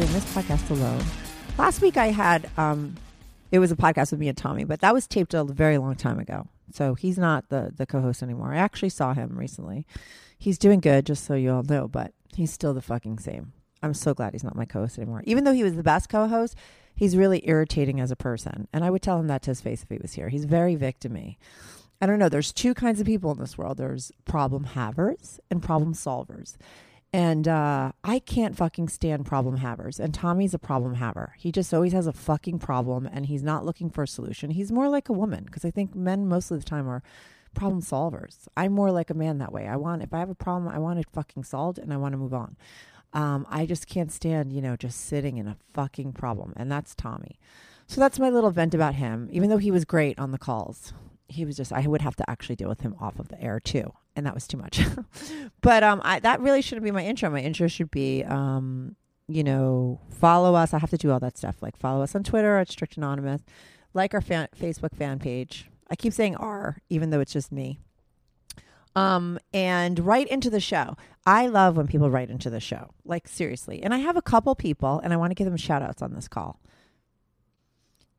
Doing this podcast alone. Last week I had um, it was a podcast with me and Tommy, but that was taped a very long time ago. So he's not the the co-host anymore. I actually saw him recently. He's doing good, just so you all know, but he's still the fucking same. I'm so glad he's not my co-host anymore. Even though he was the best co-host, he's really irritating as a person, and I would tell him that to his face if he was here. He's very victimy. I don't know. There's two kinds of people in this world. There's problem havers and problem solvers. And uh, I can't fucking stand problem havers. And Tommy's a problem haver. He just always has a fucking problem and he's not looking for a solution. He's more like a woman because I think men most of the time are problem solvers. I'm more like a man that way. I want, if I have a problem, I want it fucking solved and I want to move on. Um, I just can't stand, you know, just sitting in a fucking problem. And that's Tommy. So that's my little vent about him, even though he was great on the calls he was just I would have to actually deal with him off of the air too, and that was too much. but um, I, that really shouldn't be my intro. My intro should be um, you know, follow us. I have to do all that stuff like follow us on Twitter at Strict Anonymous, like our fan, Facebook fan page. I keep saying R, even though it's just me. Um, and write into the show. I love when people write into the show, like seriously. And I have a couple people, and I want to give them shout outs on this call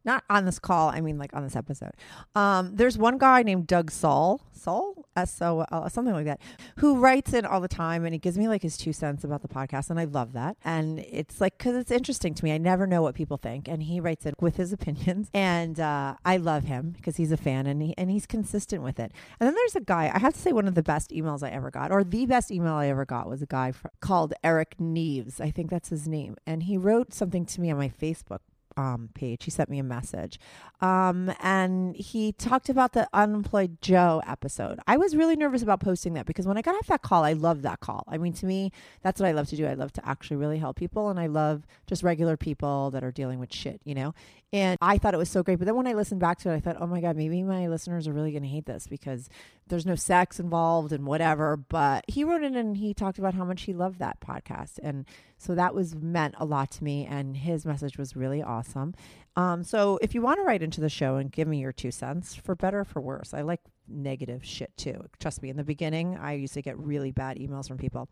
not on this call i mean like on this episode. Um, there's one guy named doug saul saul? S-o uh, something like that who writes in all the time and he gives me like his two cents about the podcast and i love that. And it's like because it's interesting to me. I never know what people think and he writes it with his opinions and uh, i love him because he's a fan and, he, and he's consistent with it. And then there's a guy i have to say one of the best emails i ever got or the best email i ever got was a guy called eric neves i think that's his name and he wrote something to me on my facebook um, page. He sent me a message. Um, and he talked about the Unemployed Joe episode. I was really nervous about posting that because when I got off that call, I loved that call. I mean, to me, that's what I love to do. I love to actually really help people, and I love just regular people that are dealing with shit, you know? And I thought it was so great. But then when I listened back to it, I thought, oh my God, maybe my listeners are really going to hate this because there's no sex involved and whatever. But he wrote in and he talked about how much he loved that podcast. And so that was meant a lot to me. And his message was really awesome. Um, so if you want to write into the show and give me your two cents, for better or for worse, I like negative shit too. Trust me, in the beginning, I used to get really bad emails from people.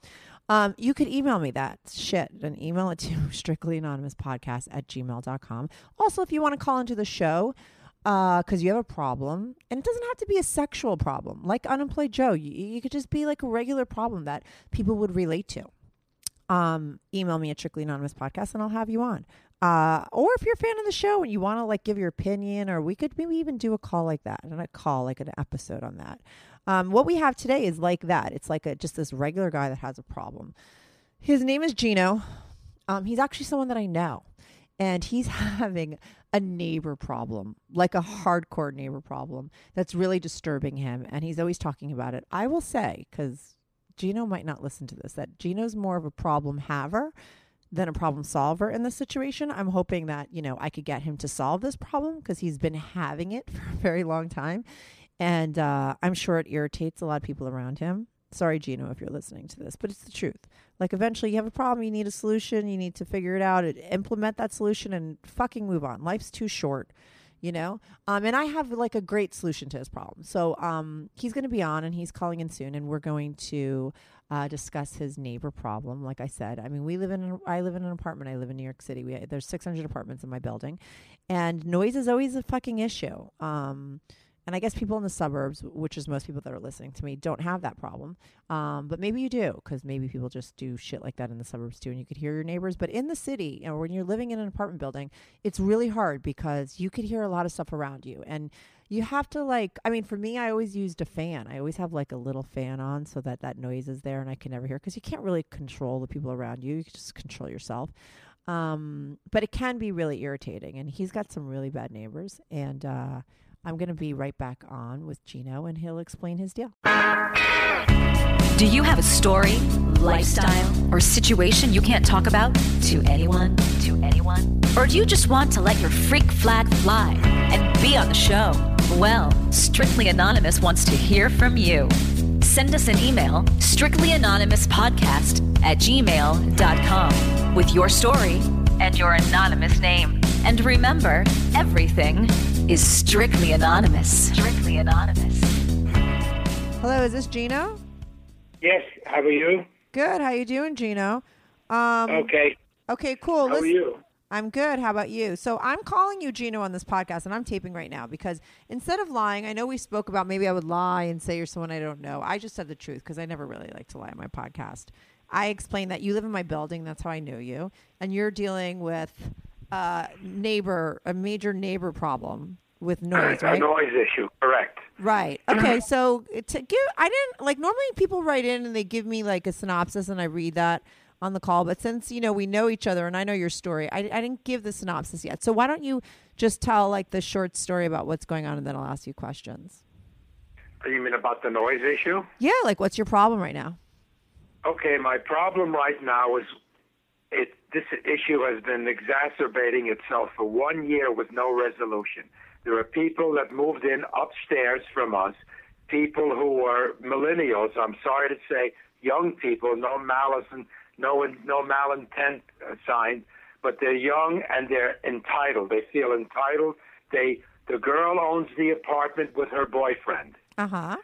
Um, you could email me that shit and email it to strictlyanonymouspodcast at gmail.com. Also, if you want to call into the show, because uh, you have a problem, and it doesn't have to be a sexual problem, like unemployed Joe. You, you could just be like a regular problem that people would relate to. Um, email me at strictly anonymous podcast and I'll have you on. Uh, or if you're a fan of the show and you want to like give your opinion, or we could maybe even do a call like that, and a call like an episode on that. Um, what we have today is like that. It's like a, just this regular guy that has a problem. His name is Gino. Um, he's actually someone that I know, and he's having a neighbor problem, like a hardcore neighbor problem that's really disturbing him, and he's always talking about it. I will say, because Gino might not listen to this, that Gino's more of a problem haver than a problem solver in this situation. I'm hoping that, you know, I could get him to solve this problem because he's been having it for a very long time. And uh, I'm sure it irritates a lot of people around him. Sorry, Gino, if you're listening to this, but it's the truth. Like, eventually, you have a problem, you need a solution, you need to figure it out, implement that solution, and fucking move on. Life's too short you know? Um, and i have like a great solution to his problem. So um, he's going to be on and he's calling in soon and we're going to uh, discuss his neighbor problem. Like i said i mean we live in an, i live in an apartment. I live in new york city. We, there's 600 apartments in my building. And noise is always a fucking issue. Um, and I guess people in the suburbs, which is most people that are listening to me, don't have that problem. Um, but maybe you do, because maybe people just do shit like that in the suburbs too, and you could hear your neighbors. But in the city, know, when you're living in an apartment building, it's really hard because you could hear a lot of stuff around you, and you have to like. I mean, for me, I always used a fan. I always have like a little fan on so that that noise is there, and I can never hear because you can't really control the people around you. You can just control yourself. Um, but it can be really irritating, and he's got some really bad neighbors, and uh, I'm going to be right back on with Gino and he'll explain his deal. Do you have a story, lifestyle, or situation you can't talk about to anyone? To anyone? Or do you just want to let your freak flag fly and be on the show? Well, Strictly Anonymous wants to hear from you. Send us an email, strictlyanonymouspodcast at gmail.com, with your story and your anonymous name. And remember, everything is strictly anonymous. Strictly anonymous. Hello, is this Gino? Yes, how are you? Good. How you doing, Gino? Um, Okay, Okay, cool. how are you? I'm good. How about you? So I'm calling you Gino on this podcast, and I'm taping right now because instead of lying, I know we spoke about maybe I would lie and say you're someone I don't know. I just said the truth because I never really like to lie on my podcast. I explained that you live in my building. That's how I knew you, and you're dealing with a neighbor, a major neighbor problem with noise, A right? noise issue, correct. Right. Okay. Mm-hmm. So to give, I didn't like normally people write in and they give me like a synopsis and I read that on the call. But since you know we know each other and I know your story, I, I didn't give the synopsis yet. So why don't you just tell like the short story about what's going on and then I'll ask you questions. Oh, you mean about the noise issue? Yeah. Like what's your problem right now? Okay, my problem right now is it. This issue has been exacerbating itself for one year with no resolution. There are people that moved in upstairs from us, people who are millennials. I'm sorry to say, young people, no malice and no no malintent assigned, but they're young and they're entitled. They feel entitled. They the girl owns the apartment with her boyfriend Uh huh.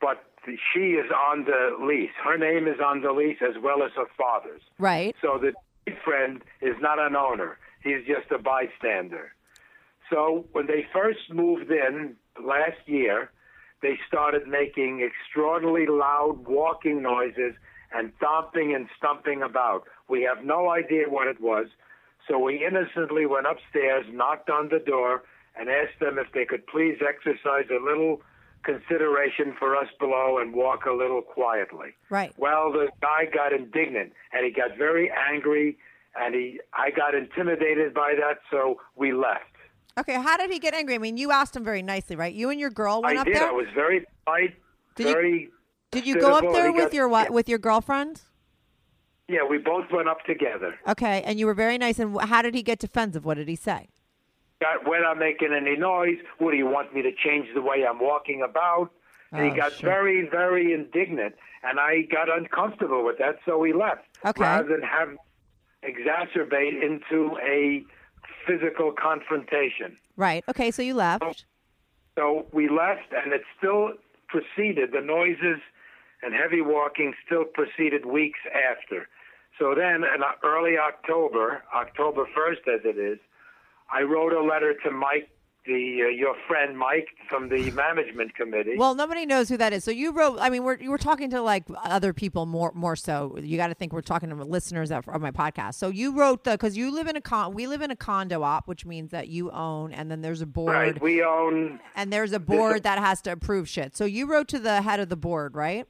but she is on the lease. Her name is on the lease as well as her father's. Right. So the friend is not an owner. He's just a bystander. So when they first moved in last year, they started making extraordinarily loud walking noises and thumping and stumping about. We have no idea what it was. So we innocently went upstairs, knocked on the door, and asked them if they could please exercise a little consideration for us below and walk a little quietly. Right. Well, the guy got indignant and he got very angry, and he I got intimidated by that, so we left. Okay. How did he get angry? I mean, you asked him very nicely, right? You and your girl went I up did. there. I was very polite, Did you- did you go up there with got- your what? With your girlfriend? Yeah, we both went up together. Okay. And you were very nice. And how did he get defensive? What did he say? Got, we're not making any noise. What do you want me to change the way I'm walking about? And Oh, he got sure. very, very indignant, and I got uncomfortable with that, so we left. Okay. Rather than have exacerbate into a physical confrontation. Right. Okay. So you left. So we left, and it still proceeded. The noises and heavy walking still proceeded weeks after. So then, in early October, October 1st as it is, I wrote a letter to Mike, the uh, your friend Mike from the management committee. Well, nobody knows who that is. So you wrote. I mean, we're you were talking to like other people more more so. You got to think we're talking to listeners of, of my podcast. So you wrote the because you live in a con. We live in a condo op, which means that you own, and then there's a board, right, we own. and there's a board that has to approve shit. So you wrote to the head of the board, right?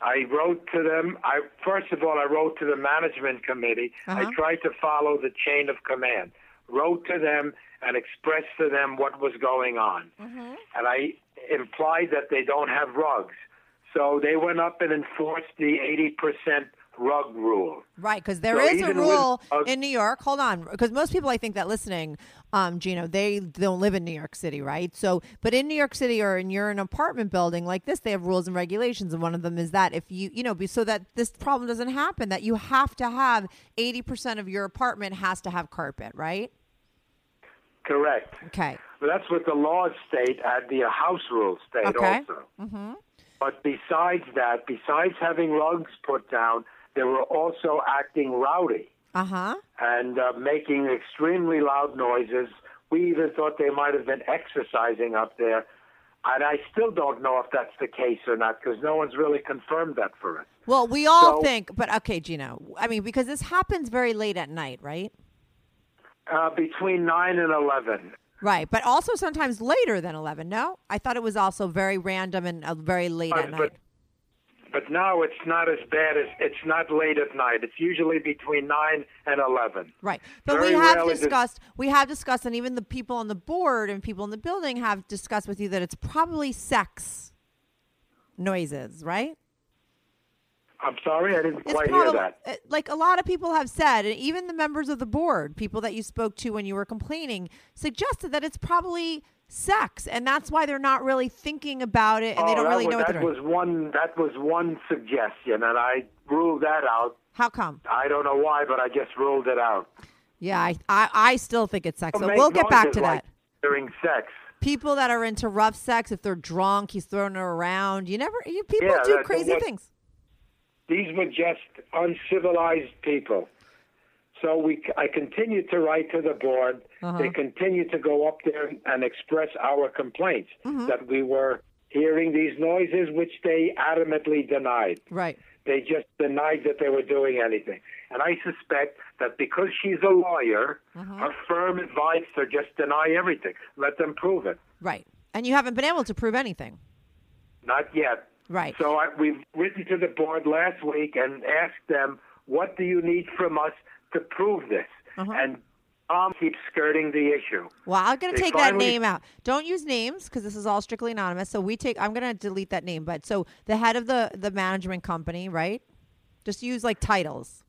I wrote to them. I first of all, I wrote to the management committee. Uh-huh. I tried to follow the chain of command. Wrote to them and expressed to them what was going on, Mm-hmm. and I implied that they don't have rugs. So they went up and enforced the eighty percent rug rule. Right, because there So is a even with rule in New York. Hold on, because most people I think that listening, um, Gino, they don't live in New York City, right? So, but in New York City or in you're an apartment building like this, they have rules and regulations, and one of them is that if you, you know, be, so that this problem doesn't happen, that you have to have eighty percent of your apartment has to have carpet, right? Correct. Okay, But that's what the laws state at the house rules state Okay. also. Mm-hmm. But besides that, besides having rugs put down, they were also acting rowdy. uh huh. and uh, making extremely loud noises. We even thought they might have been exercising up there. And I still don't know if that's the case or not because no one's really confirmed that for us. Well, we all So- think, but okay, Gino. I mean, because this happens very late at night, right? Uh, between 9 and 11. Right, but also sometimes later than eleven. No, I thought it was also very random and uh, very late at But- night. but But now it's not as bad as it's not late at night. It's usually between nine and eleven. Right. But Very we have discussed we have discussed and even the people on the board and people in the building have discussed with you that it's probably sex noises, right? I'm sorry, I didn't It's quite hear that. uh, like a lot of people have said, and even the members of the board, people that you spoke to when you were complaining, suggested that it's probably sex, and that's why they're not really thinking about it, and they Oh, don't really was, know what that doing. was one. That was one suggestion, and I ruled that out. How come? I don't know why, but I just ruled it out. Yeah, I, I, I still think it's sex. So we'll get back to like that. during sex. People that are into rough sex, if they're drunk, he's throwing her around. You never, you people Yeah, do crazy what- things. These were just uncivilized people. So we, I continued to write to the board. Uh-huh. They continued to go up there and express our complaints Mm-hmm. that we were hearing these noises, which they adamantly denied. Right. They just denied that they were doing anything. And I suspect that because she's a lawyer, Mm-hmm. her firm advised her just deny everything. Let them prove it. Right. And you haven't been able to prove anything. Not yet. Right. So I, we've written to the board last week and asked them, what do you need from us to prove this? Uh-huh. And Tom keeps skirting the issue. Well, I'm going to take that name out. Don't use names because this is all strictly anonymous. So we take. I'm going to delete that name. But so the head of the the management company, right? Just use like titles.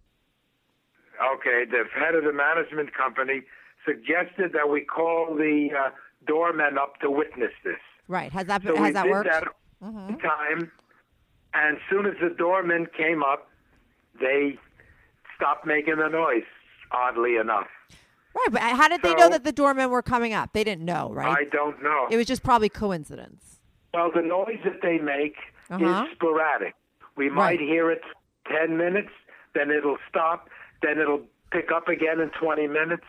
Okay, the head of the management company suggested that we call the uh, doorman up to witness this. Right. Has that So has that worked? That one time, and as soon as the doorman came up, they stopped making the noise. Oddly enough, Right. But how did they know that the doormen were coming up? They didn't know, right? I don't know. it was just probably coincidence. Well, the noise that they make Uh-huh. is sporadic. We might hear it 10 minutes, then it'll stop, then it'll pick up again in 20 minutes,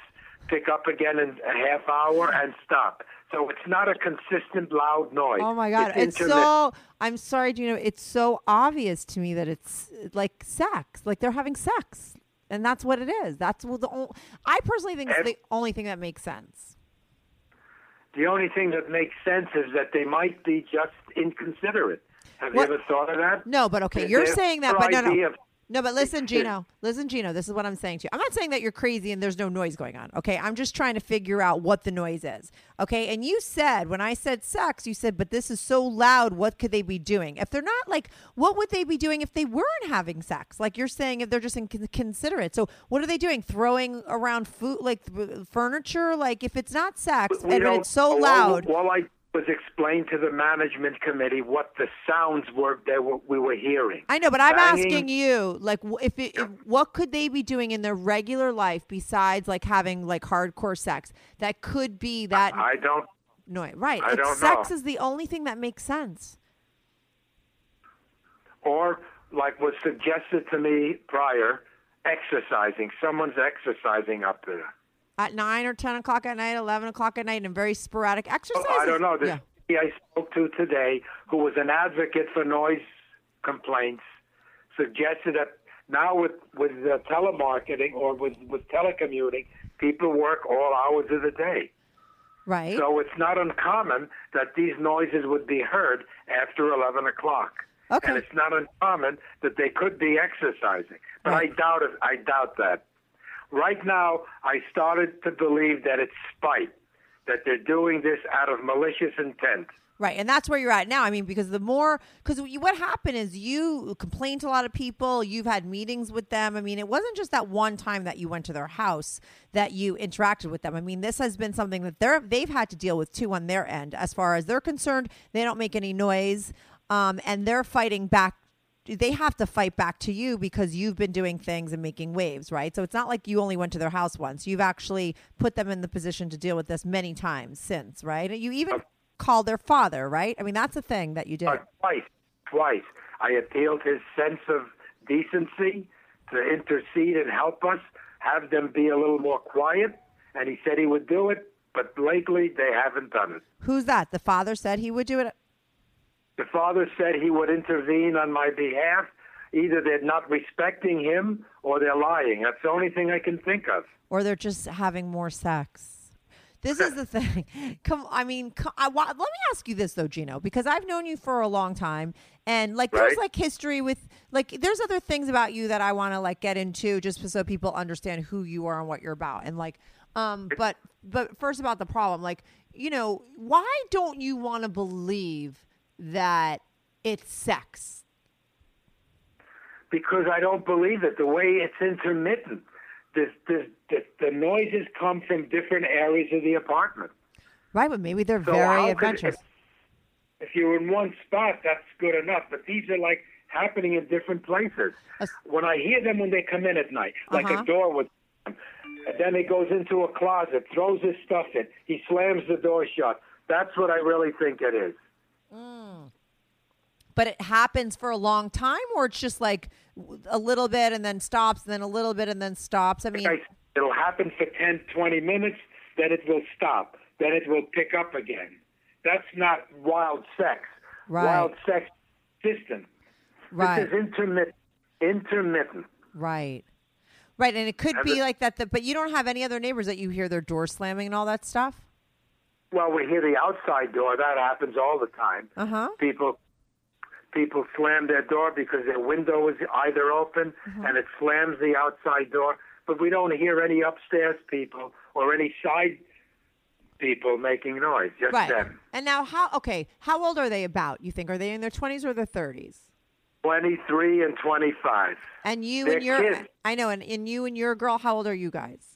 pick up again in a half hour, and stop. So it's not a consistent loud noise. Oh my god, it's, intermittent. so. I'm sorry, Gino. It's so obvious to me that it's like sex, like they're having sex, and that's what it is. That's what the. Only, I personally think it's the only thing that makes sense. The only thing that makes sense is that they might be just inconsiderate. Have What- you ever thought of that? No, but okay, you're saying that, but no, idea no. of- No, but listen, Gino. Listen, Gino. This is what I'm saying to you. I'm not saying that you're crazy and there's no noise going on. Okay, I'm just trying to figure out what the noise is. Okay, and you said when I said sex, you said, but this is so loud. What could they be doing? If they're not like, what would they be doing if they weren't having sex? Like you're saying, if they're just inconsiderate. So what are they doing? Throwing around food, like furniture? Like if it's not sex We and it's so all- loud. All I was explain to the management committee what the sounds were that we were hearing. I know, but I'm Banging. asking you, like, if, it, if what could they be doing in their regular life besides like having like hardcore sex that could be that I don't. noise? Right? I don't sex know. is the only thing that makes sense. Or, like was suggested to me prior, exercising. Someone's exercising up there. At nine or ten o'clock at night, eleven o'clock at night, and very sporadic exercises. Oh, I don't know. This Yeah. lady I spoke to today, who was an advocate for noise complaints, suggested that now with with uh, telemarketing or with with telecommuting, people work all hours of the day. Right. So it's not uncommon that these noises would be heard after 11 o'clock. Okay. And it's not uncommon that they could be exercising. But Right. I doubt it. I doubt that. Right now, I started to believe that it's spite, that they're doing this out of malicious intent. Right, and that's where you're at now. I mean, because the more, because what happened is you complained to a lot of people. You've had meetings with them. I mean, it wasn't just that one time that you went to their house that you interacted with them. I mean, this has been something that they're they've had to deal with too on their end. As far as they're concerned, they don't make any noise, um, and they're fighting back. They have to fight back to you because you've been doing things and making waves, right? So it's not like you only went to their house once. You've actually put them in the position to deal with this many times since, right? You even called their father, right? I mean, that's a thing that you did. Uh, twice, twice. I appealed his sense of decency to intercede and help us, have them be a little more quiet, and he said he would do it, but lately they haven't done it. Who's that? The father said he would do it. The father said he would intervene on my behalf. Either they're not respecting him or they're lying. That's the only thing I can think of. or they're just having more sex. This is the thing. Come, I mean, co- I, wa- let me ask you this though, Gino, because I've known you for a long time, and like there's Right. like history with like there's other things about you that I want to like get into just so people understand who you are and what you're about, and like, um, but but first about the problem, like you know, why don't you want to believe that it's sex? because I don't believe it. The way it's intermittent, this, this, the, the noises come from different areas of the apartment. Right, but maybe they're So very adventurous. If, if you're in one spot, that's good enough. But these are like happening in different places. When I hear them when they come in at night, like Uh-huh. a door would. And then he goes into a closet, throws his stuff in. He slams the door shut. That's what I really think it is. Mm. but it happens for a long time, or it's just like a little bit and then stops, and then a little bit and then stops. I mean, It'll happen for 10, 20 minutes, then it will stop. Then it will pick up again. That's not wild sex. Right. Wild sex system. right, This is intermittent. Intermittent. right, right, and it could Have be it- like that. The, but you don't have any other neighbors that you hear their door slamming and all that stuff. Well, we hear the outside door. That happens all the time. Uh huh. People people slam their door because their window is either open Mm-hmm. and it slams the outside door. But we don't hear any upstairs people or any side people making noise. Just Right. them. And now, how? Okay, how old are they? About you think? Are they in their twenties or their thirties? 23 and 25. And you They're and your, kids. I know, and, and you and your girl, how old are you guys?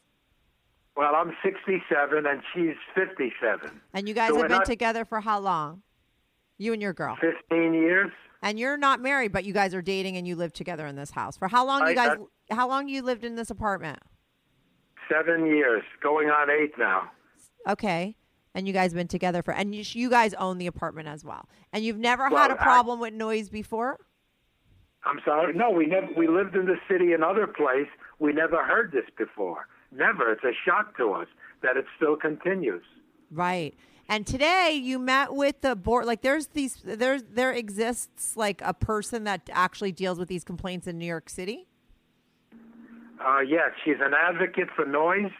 Well, I'm 67 and she's 57. And you guys So have been not- together for how long? You and your girl. 15 years. And you're not married, but you guys are dating and you live together in this house. For how long you guys? I- how long you lived in this apartment? Seven years, going on eight now. Okay. And you guys have been together for, and you, you guys own the apartment as well. And you've never had a a I- problem with noise before. I'm sorry. No, we never. We lived in the city, another place. We never heard this before. Never. It's a shock to us that it still continues. Right. And today you met with the board. Like there's these, there's there exists like a person that actually deals with these complaints in New York City. Uh, yes, she's an advocate for noise.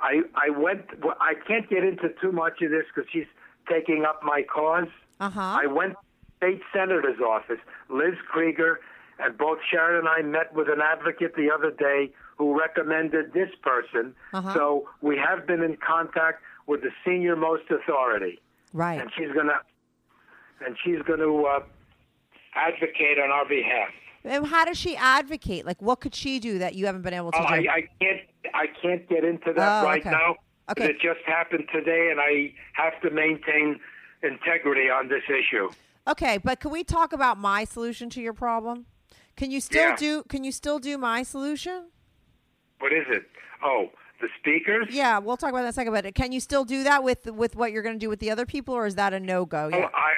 I I went. I can't get into too much of this because she's taking up my cause. Uh huh. I went to state senator's office, Liz Krueger, and both Sharon and I met with an advocate the other day who recommended this person. Uh-huh. So we have been in contact with the senior most authority, Right. and she's gonna and she's going to uh, advocate on our behalf. And how does she advocate? Like, what could she do that you haven't been able to Oh, do? I, I can't I can't get into that Oh, right okay. now. Okay. It just happened today, and I have to maintain integrity on this issue. okay, but can we talk about my solution to your problem? Can you still Yeah. do? Can you still do my solution? What is it? Oh, the speakers. Yeah, we'll talk about that in a second. But can you still do that with with what you're going to do with the other people, or is that a no go? Oh, I,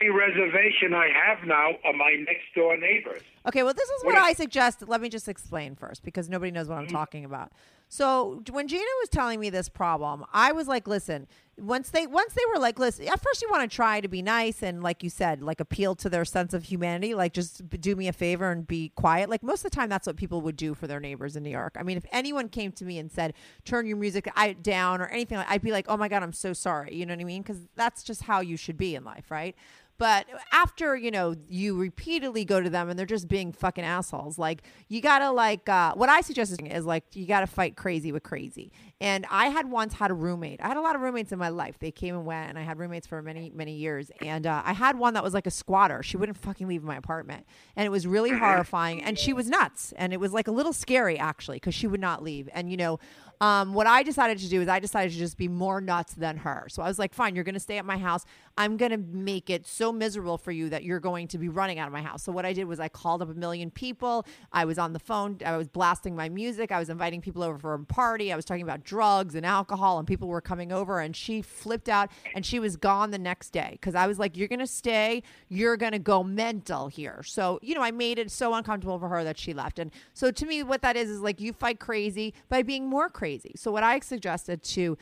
the only reservation I have now are my next door neighbors. Okay, well, this is what, What I suggest. Let me just explain first because nobody knows what I'm Mm-hmm. talking about. So when Gina was telling me this problem, I was like, "Listen." Once they once they were like, "Listen," at first you want to try to be nice and, like you said, like appeal to their sense of humanity. Like, just do me a favor and be quiet. Like most of the time, that's what people would do for their neighbors in New York. I mean, if anyone came to me and said, "Turn your music down" or anything, I'd be like, "Oh my god, I'm so sorry." You know what I mean? Because that's just how you should be in life, right? But after, you know, you repeatedly go to them and they're just being fucking assholes, like you gotta like uh, what I suggest is, is like you gotta fight crazy with crazy. And I had once had a roommate. I had a lot of roommates in my life. They came and went, and I had roommates for many, many years. And uh, I had one that was like a squatter. She wouldn't fucking leave my apartment, and it was really horrifying. And she was nuts, and it was like a little scary actually because she would not leave. And you know, um, what I decided to do is I decided to just be more nuts than her. So I was like, fine, you're going to stay at my house. I'm going to make it so miserable for you that you're going to be running out of my house. So what I did was I called up a million people. I was on the phone. I was blasting my music. I was inviting people over for a party. I was talking about drugs and alcohol, and people were coming over. And she flipped out and she was gone the next day because I was like, you're going to stay. You're going to go mental here. So, you know, I made it so uncomfortable for her that she left. And so to me, what that is is like you fight crazy by being more crazy. So what I suggested to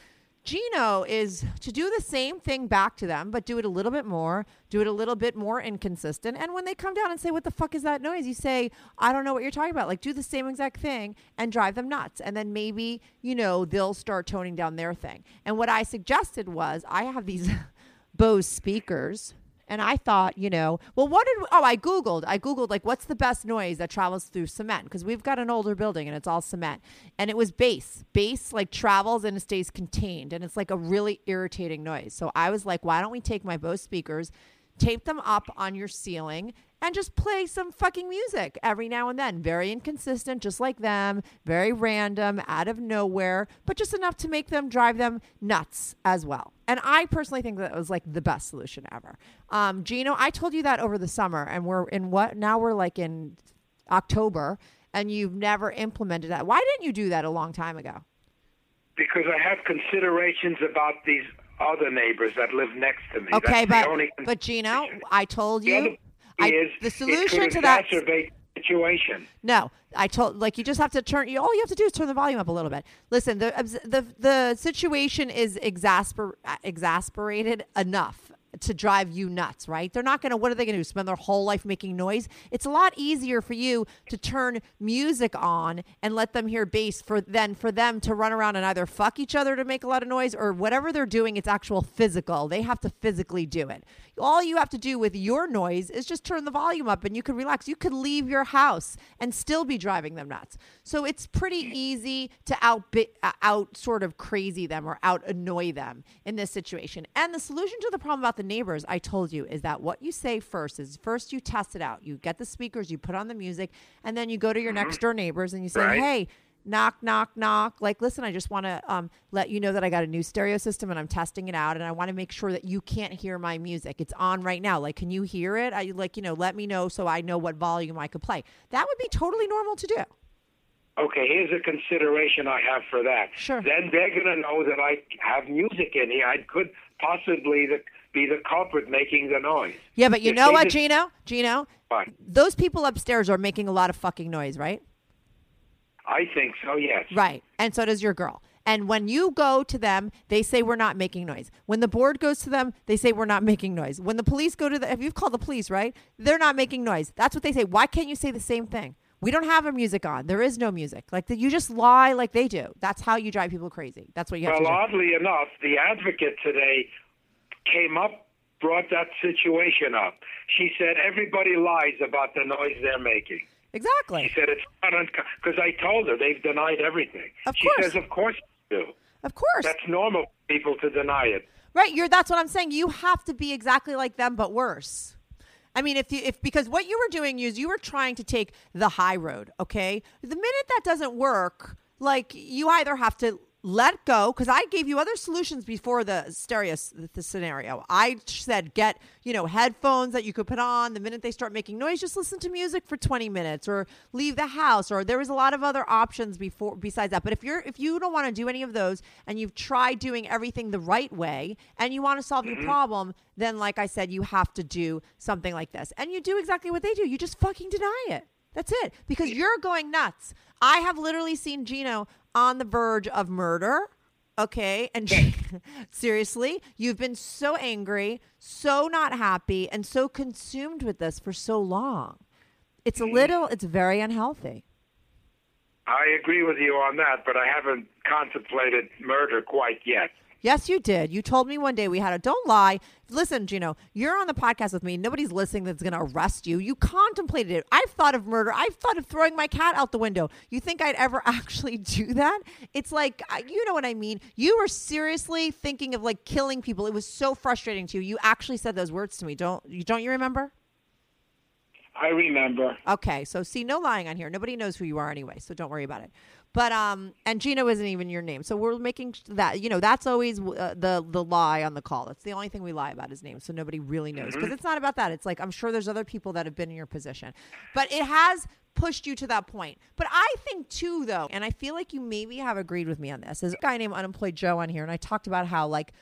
Gino is to do the same thing back to them, but do it a little bit more, do it a little bit more inconsistent. And when they come down and say, What the fuck is that noise? You say, I don't know what you're talking about. Like, do the same exact thing and drive them nuts. And then maybe, you know, they'll start toning down their thing. And what I suggested was, I have these Bose speakers and I thought, you know, well, what did, oh, I Googled, I Googled, like, what's the best noise that travels through cement? Because we've got an older building and it's all cement. And it was bass. Bass, like, travels and it stays contained. And it's like a really irritating noise. So I was like, why don't we take my Bose speakers, tape them up on your ceiling, and just play some fucking music every now and then. Very inconsistent, just like them, very random, out of nowhere, but just enough to make them drive them nuts as well. And I personally think that was like the best solution ever. Um, Gino, I told you that over the summer, and we're in what now we're like in October, and you've never implemented that. Why didn't you do that a long time ago? Because I have considerations about these other neighbors that live next to me. Okay, That's but only but Gino, I told you I, is the solution to that. situation. No, I told like you just have to turn. You, all you have to do is turn the volume up a little bit. Listen, the the the situation is exasper exasperated enough to drive you nuts, right? They're not going to. What are they going to do? Spend their whole life making noise? It's a lot easier for you to turn music on and let them hear bass for than for them to run around and either fuck each other to make a lot of noise or whatever they're doing. It's actual physical. They have to physically do it. All you have to do with your noise is just turn the volume up and you can relax. You could leave your house and still be driving them nuts. So it's pretty easy to out out sort of crazy them or out annoy them in this situation. And the solution to the problem about the neighbors, I told you, is that what you say first is first you test it out. You get the speakers, you put on the music, and then you go to your next door neighbors and you say, Right. "Hey, knock knock knock like listen i just want to um, let you know that i got a new stereo system and i'm testing it out and i want to make sure that you can't hear my music it's on right now like can you hear it i like you know let me know so i know what volume i could play that would be totally normal to do Okay, here's a consideration I have for that. Sure. Then they're going to know that I have music in here. I could possibly the, be the culprit making the noise. yeah but you If know what just- gino gino What? those people upstairs are making a lot of fucking noise right I think so, yes. Right. And so does your girl. And when you go to them, they say we're not making noise. When the board goes to them, they say we're not making noise. When the police go to the, if you've called the police, right? They're not making noise. That's what they say. Why can't you say the same thing? We don't have a music on. There is no music. Like you just lie like they do. That's how you drive people crazy. That's what you have Well, to do. oddly enough, the advocate today came up, brought that situation up. She said everybody lies about the noise they're making. Exactly. She said it's not because I told her they've denied everything. Of she course. says, of course you do. Of course. That's normal for people to deny it. Right, you're that's what I'm saying. You have to be exactly like them but worse. I mean, if you if because what you were doing is you were trying to take the high road, okay? The minute that doesn't work, like you either have to let go because I gave you other solutions before the stereo the scenario. I said get you know headphones that you could put on. The minute they start making noise, just listen to music for 20 minutes or leave the house. Or there was a lot of other options before besides that. But if you're if you don't want to do any of those and you've tried doing everything the right way and you want to solve your mm-hmm. problem, then like I said, you have to do something like this. And you do exactly what they do. You just fucking deny it. That's it. Because you're going nuts. I have literally seen Gino on the verge of murder. Okay. And seriously, you've been so angry, so not happy, and so consumed with this for so long. It's a mm. little, it's very unhealthy. I agree with you on that, but I haven't contemplated murder quite yet. Yes, you did. You told me one day we had a don't lie. Listen, Gino, you're on the podcast with me. Nobody's listening that's going to arrest you. You contemplated it. I've thought of murder. I've thought of throwing my cat out the window. You think I'd ever actually do that? It's like, you know what I mean? You were seriously thinking of like killing people. It was so frustrating to you. You actually said those words to me. Don't you don't you remember? I remember. Okay, so see, no lying on here. Nobody knows who you are anyway, so don't worry about it. But um, and Gino isn't even your name, so we're making that. You know, that's always uh, the the lie on the call. That's the only thing we lie about his name, so nobody really knows because it's not about that. It's like I'm sure there's other people that have been in your position, but it has pushed you to that point. But I think too, though, and I feel like you maybe have agreed with me on this. There's a guy named Unemployed Joe on here, and I talked about how like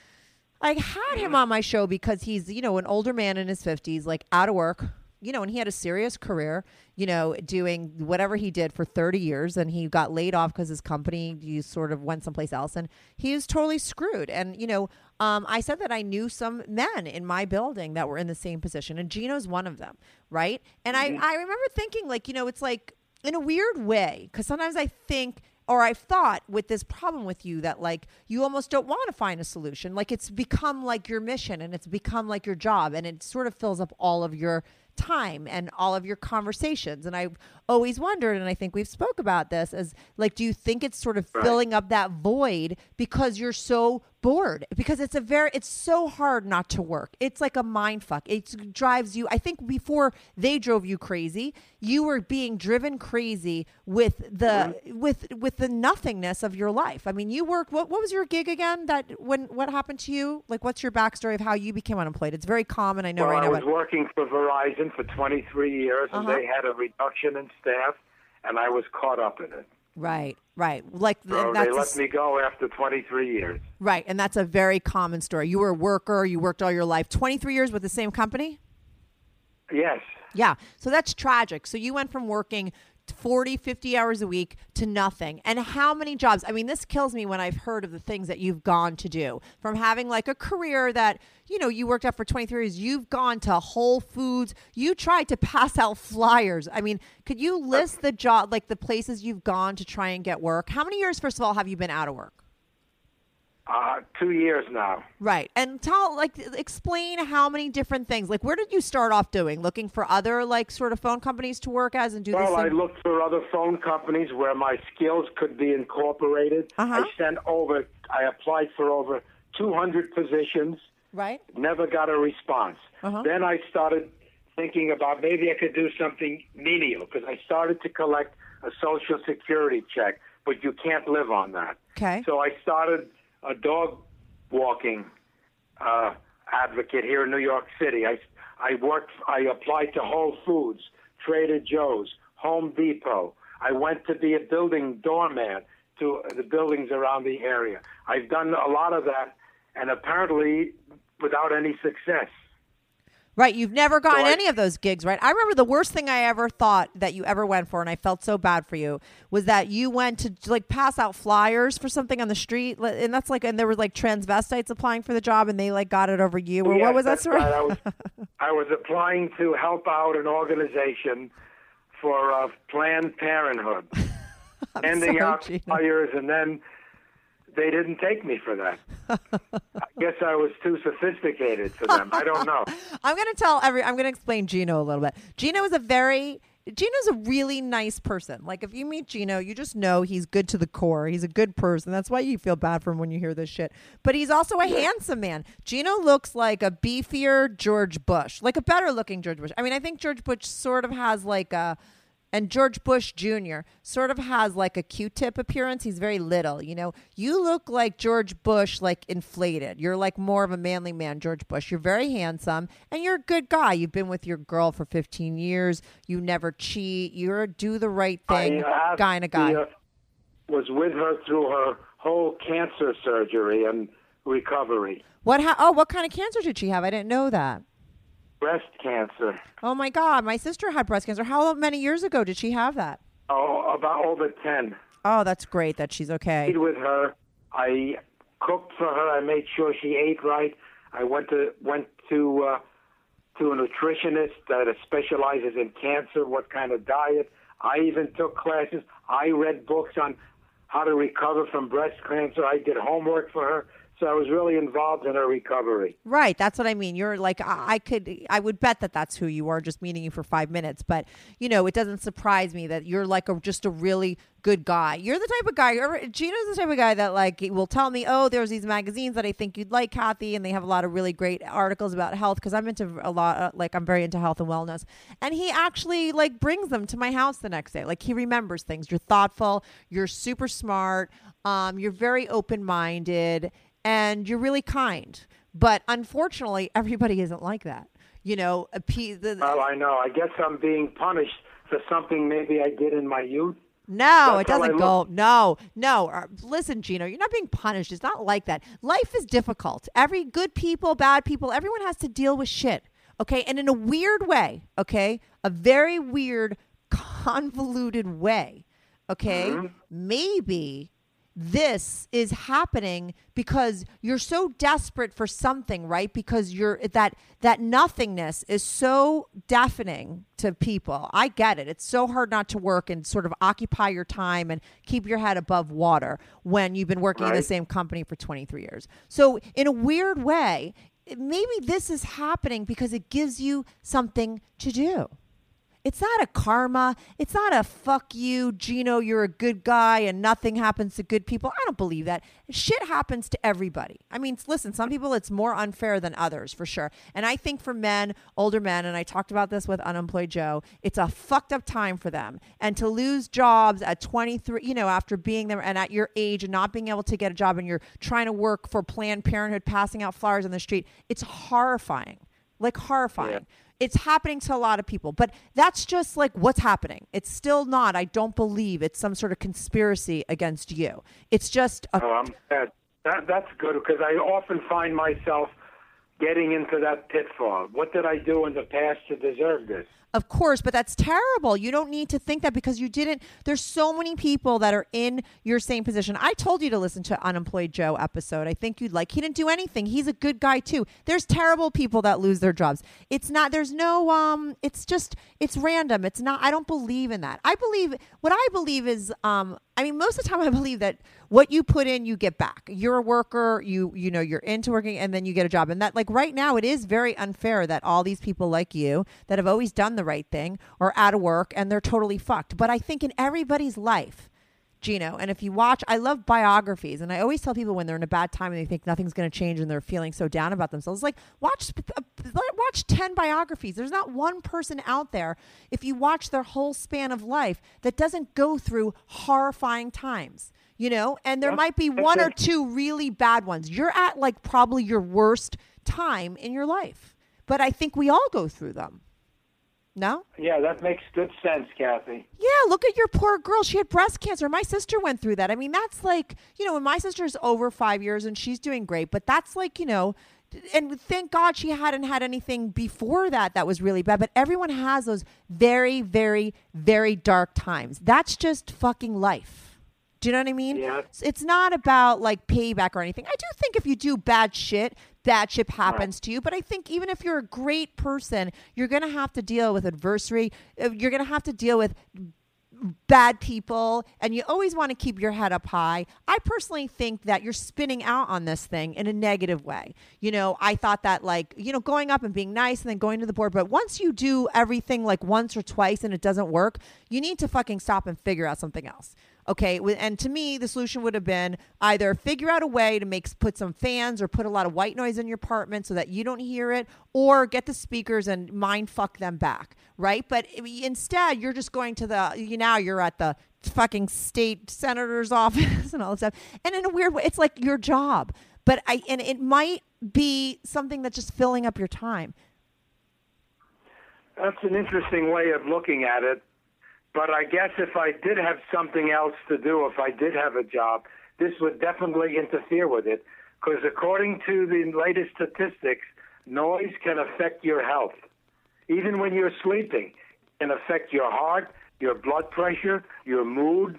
I had him on my show because he's, you know, an older man in his 50s, like out of work, you know, and he had a serious career, you know, doing whatever he did for 30 years and he got laid off because his company you sort of went someplace else and he was totally screwed. And, you know, um, I said that I knew some men in my building that were in the same position and Gino's one of them, right? And I, I remember thinking like, you know, it's like in a weird way, because sometimes I think or I've thought with this problem with you that like you almost don't want to find a solution. Like it's become like your mission and it's become like your job and it sort of fills up all of your time and all of your conversations. And I've always wondered, and I think we've spoke about this, as like, do you think it's sort of filling up that void because you're so bored? Because it's a very, it's so hard not to work. It's like a mind fuck. It drives you. I think before they drove you crazy, you were being driven crazy with the with with the nothingness of your life. I mean, you work. What what was your gig again? That when what happened to you? Like, what's your backstory of how you became unemployed? It's very common. I know Well, right I was working for Verizon for 23 years, and Uh-huh. they had a reduction in staff, and I was caught up in it. Right, right. Like So and they that's a let me go after 23 years. right, and that's a very common story. You were a worker. You worked all your life, twenty three years with the same company. Yes. Yeah. So that's tragic. So you went from working 40, 50 hours a week to nothing. And how many jobs? I mean, this kills me when I've heard of the things that you've gone to do. From having like a career that, you know, you worked at for 23 years, you've gone to Whole Foods, you tried to pass out flyers. I mean, could you list the job, like the places you've gone to try and get work? How many years, first of all, have you been out of work? Uh, two years now. Right. And tell like explain how many different things. Like where did you start off doing? Looking for other like sort of phone companies to work as and do this. Well, I looked for other phone companies where my skills could be incorporated. Uh-huh. I sent over, I applied for over 200 positions, right? never got a response. Uh-huh. Then I started thinking about maybe I could do something menial because I started to collect a Social Security check, but you can't live on that. Okay. So I started a dog walking uh, advocate here in New York City. I I worked. I applied to Whole Foods, Trader Joe's, Home Depot. I went to be a building doorman to the buildings around the area. I've done a lot of that, and apparently without any success. Right. You've never gotten So I- any of those gigs, right? I remember the worst thing I ever thought that you ever went for, and I felt so bad for you, was that you went to like pass out flyers for something on the street, and that's like, and there were like transvestites applying for the job, and they like got it over you, or Yes, what was that story? right. I was, I was applying to help out an organization for uh, Planned Parenthood, sorry, out Gina. flyers, and then they didn't take me for that. I guess I was too sophisticated for them. I don't know. I'm going to tell every. I'm going to explain Gino a little bit. Gino is a very. Gino's a really nice person. Like if you meet Gino, you just know he's good to the core. He's a good person. That's why you feel bad for him when you hear this shit. But he's also a handsome man. Gino looks like a beefier George Bush, like a better looking George Bush. I mean, I think George Bush sort of has like a and George Bush Jr. sort of has like a Q-tip appearance. He's very little, you know. You look like George Bush, like inflated. You're like more of a manly man, George Bush. You're very handsome, and you're a good guy. You've been with your girl for 15 years. You never cheat. You're a do the right thing I uh, guy and a guy. uh, was with her through her whole cancer surgery and recovery. What? Ha- oh, what kind of cancer did she have? I didn't know that. Breast cancer. Oh my God, my sister had breast cancer. How many years ago did she have that? Oh, about over 10. Oh, that's great that she's okay. with her. I cooked for her. I made sure she ate right. I went to went to uh, to a nutritionist that specializes in cancer, what kind of diet. I even took classes. I read books on how to recover from breast cancer. I did homework for her. So I was really involved in her recovery. Right. That's what I mean. You're like, I, I could, I would bet that that's who you are, just meeting you for five minutes. But, you know, it doesn't surprise me that you're like a, just a really good guy. You're the type of guy, Gino's the type of guy that like will tell me, oh, there's these magazines that I think you'd like, Kathy, and they have a lot of really great articles about health because I'm into a lot, uh, like, I'm very into health and wellness. And he actually like brings them to my house the next day. Like, he remembers things. You're thoughtful, you're super smart, um, you're very open minded and you're really kind. But unfortunately, everybody isn't like that. You know, a pe- the, Well, I know. I guess I'm being punished for something maybe I did in my youth. no, that's it doesn't go. No, no. Uh, Listen, Gino, you're not being punished. It's not like that. Life is difficult. Every good people, bad people, everyone has to deal with shit. Okay. And in a weird way, okay, a very weird, convoluted way, okay, maybe this is happening because you're so desperate for something right? Because you're that that nothingness is so deafening to people. I get it. It's so hard not to work and sort of occupy your time and keep your head above water when you've been working in the same company for 23 years. So in a weird way maybe this is happening because it gives you something to do it's not a karma. It's not a fuck you, Gino, you're a good guy and nothing happens to good people. I don't believe that. Shit happens to everybody. I mean, listen, some people it's more unfair than others for sure. And I think for men, older men, and I talked about this with Unemployed Joe, it's a fucked up time for them. And to lose jobs at 23, you know, after being there and at your age and not being able to get a job and you're trying to work for Planned Parenthood, passing out flowers on the street, it's horrifying. Like horrifying it's happening to a lot of people but that's just like what's happening it's still not i don't believe it's some sort of conspiracy against you it's just a, Oh, I'm glad. That, that's good because I often find myself getting into that pitfall. What did I do in the past to deserve this? Of course, but that's terrible. You don't need to think that because you didn't. There's so many people that are in your same position. I told you to listen to Unemployed Joe episode. I think you'd like. He didn't do anything. He's a good guy too. There's terrible people that lose their jobs. It's not. There's no. Um. It's just. It's random. It's not. I don't believe in that. I believe what I believe is. Um. I mean, most of the time, I believe that what you put in, you get back. You're a worker. You you know you're into working, and then you get a job. And that like right now, it is very unfair that all these people like you that have always done the right thing are out of work and they're totally fucked. But I think in everybody's life. Gino. And if you watch, I love biographies, and I always tell people when they're in a bad time and they think nothing's going to change and they're feeling so down about themselves, like watch uh, watch ten biographies. There's not one person out there, if you watch their whole span of life, that doesn't go through horrifying times. You know, and there might be one or two really bad ones. You're at like probably your worst time in your life, but I think we all go through them. No? Yeah, that makes good sense, Kathy. Yeah, look at your poor girl. She had breast cancer. My sister went through that. I mean, that's like, you know, when my sister's over five years and she's doing great, but that's like, you know, and thank God she hadn't had anything before that that was really bad. But everyone has those very, very, very dark times. That's just fucking life. Do you know what I mean? Yeah. It's not about like payback or anything. I do think if you do bad shit, bad shit happens to you. But I think even if you're a great person, you're going to have to deal with adversity. Uh, You're going to have to deal with bad people and you always want to keep your head up high. I personally think that you're spinning out on this thing in a negative way. You know, I thought that like, you know, going up and being nice and then going to the board, but once you do everything like once or twice and it doesn't work, you need to fucking stop and figure out something else. Okay, and to me, the solution would have been either figure out a way to make put some fans or put a lot of white noise in your apartment so that you don't hear it, or get the speakers and mind fuck them back, right? But eh, instead, you're just going to the you now you're at the fucking state senator's office and all this stuff, and in a weird way, it's like your job. But I and it might be something that's just filling up your time. That's an interesting way of looking at it. But I guess if I did have something else to do, if I did have a job, this would definitely interfere with it. Because according to the latest statistics, noise can affect your health. Even when you're sleeping, it can affect your heart, your blood pressure, your mood,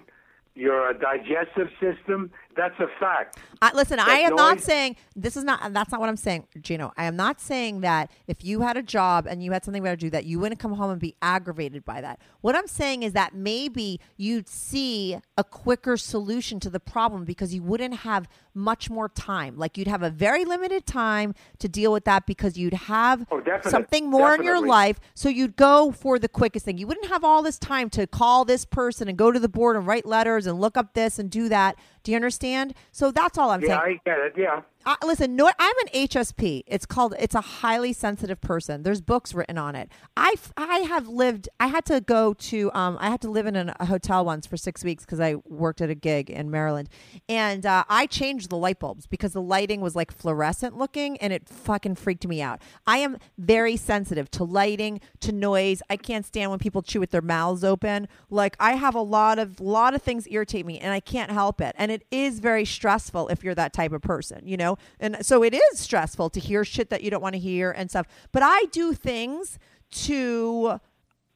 your digestive system. That's a fact. I, listen, I am not saying this is not. That's not what I'm saying, Gino. I am not saying that if you had a job and you had something better to do, that you wouldn't come home and be aggravated by that. What I'm saying is that maybe you'd see a quicker solution to the problem because you wouldn't have much more time. Like you'd have a very limited time to deal with that because you'd have Oh, something more in your life. So you'd go for the quickest thing. You wouldn't have all this time to call this person and go to the board and write letters and look up this and do that. Do you understand? So that's all I'm Yeah, saying. Yeah, I get it. Yeah. I, listen, no, I'm an HSP. It's called. It's a highly sensitive person. There's books written on it. I I have lived. I had to go to. Um, I had to live in an, a hotel once for six weeks because I worked at a gig in Maryland, and uh, I changed the light bulbs because the lighting was like fluorescent looking, and it fucking freaked me out. I am very sensitive to lighting, to noise. I can't stand when people chew with their mouths open. Like I have a lot of lot of things irritate me, and I can't help it. And it is very stressful if you're that type of person, you know. know? And so it is stressful to hear shit that you don't want to hear and stuff. But I do things to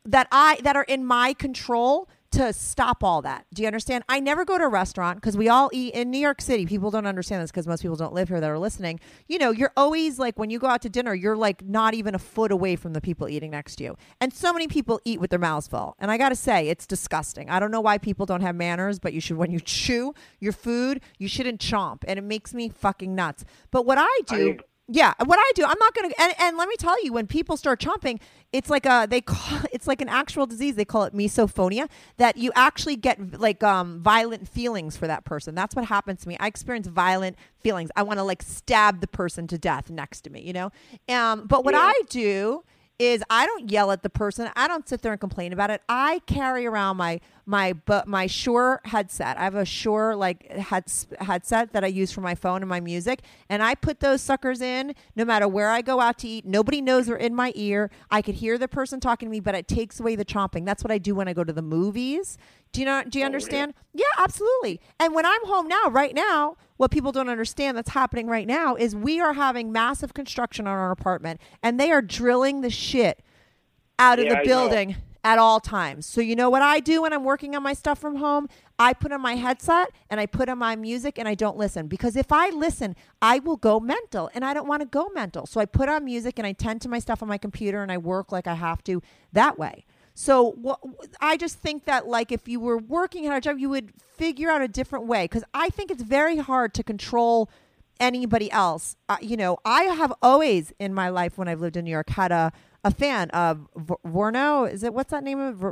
that I that are in my control to stop all that. Do you understand? I never go to a restaurant because we all eat in New York City. People don't understand this because most people don't live here that are listening. You know, you're always like when you go out to dinner, you're like not even a foot away from the people eating next to you. And so many people eat with their mouths full. And I got to say, it's disgusting. I don't know why people don't have manners, but you should when you chew your food, you shouldn't chomp. And it makes me fucking nuts. But what I do I- yeah, what I do, I'm not gonna. And, and let me tell you, when people start chomping, it's like a they call it's like an actual disease. They call it misophonia. That you actually get like um violent feelings for that person. That's what happens to me. I experience violent feelings. I want to like stab the person to death next to me. You know. Um, but what Yeah. I do is I don't yell at the person. I don't sit there and complain about it. I carry around my my but my Shure headset. I have a Shure like head, headset that I use for my phone and my music, and I put those suckers in no matter where I go out to eat. Nobody knows they're in my ear. I could hear the person talking to me, but it takes away the chomping. That's what I do when I go to the movies. Do you know? Do you oh, understand? Yeah, absolutely. And when I'm home now, right now, what people don't understand that's happening right now is we are having massive construction on our apartment, and they are drilling the shit out of Yeah, the I know. building at all times. So you know what I do when I'm working on my stuff from home? I put on my headset and I put on my music and I don't listen because if I listen, I will go mental and I don't want to go mental. So I put on music and I tend to my stuff on my computer and I work like I have to that way. So what I just think that like if you were working at a job, you would figure out a different way because I think it's very hard to control anybody else. Uh, you know, I have always in my life when I've lived in New York had a a fan of V- Vorno. Is it what's that name of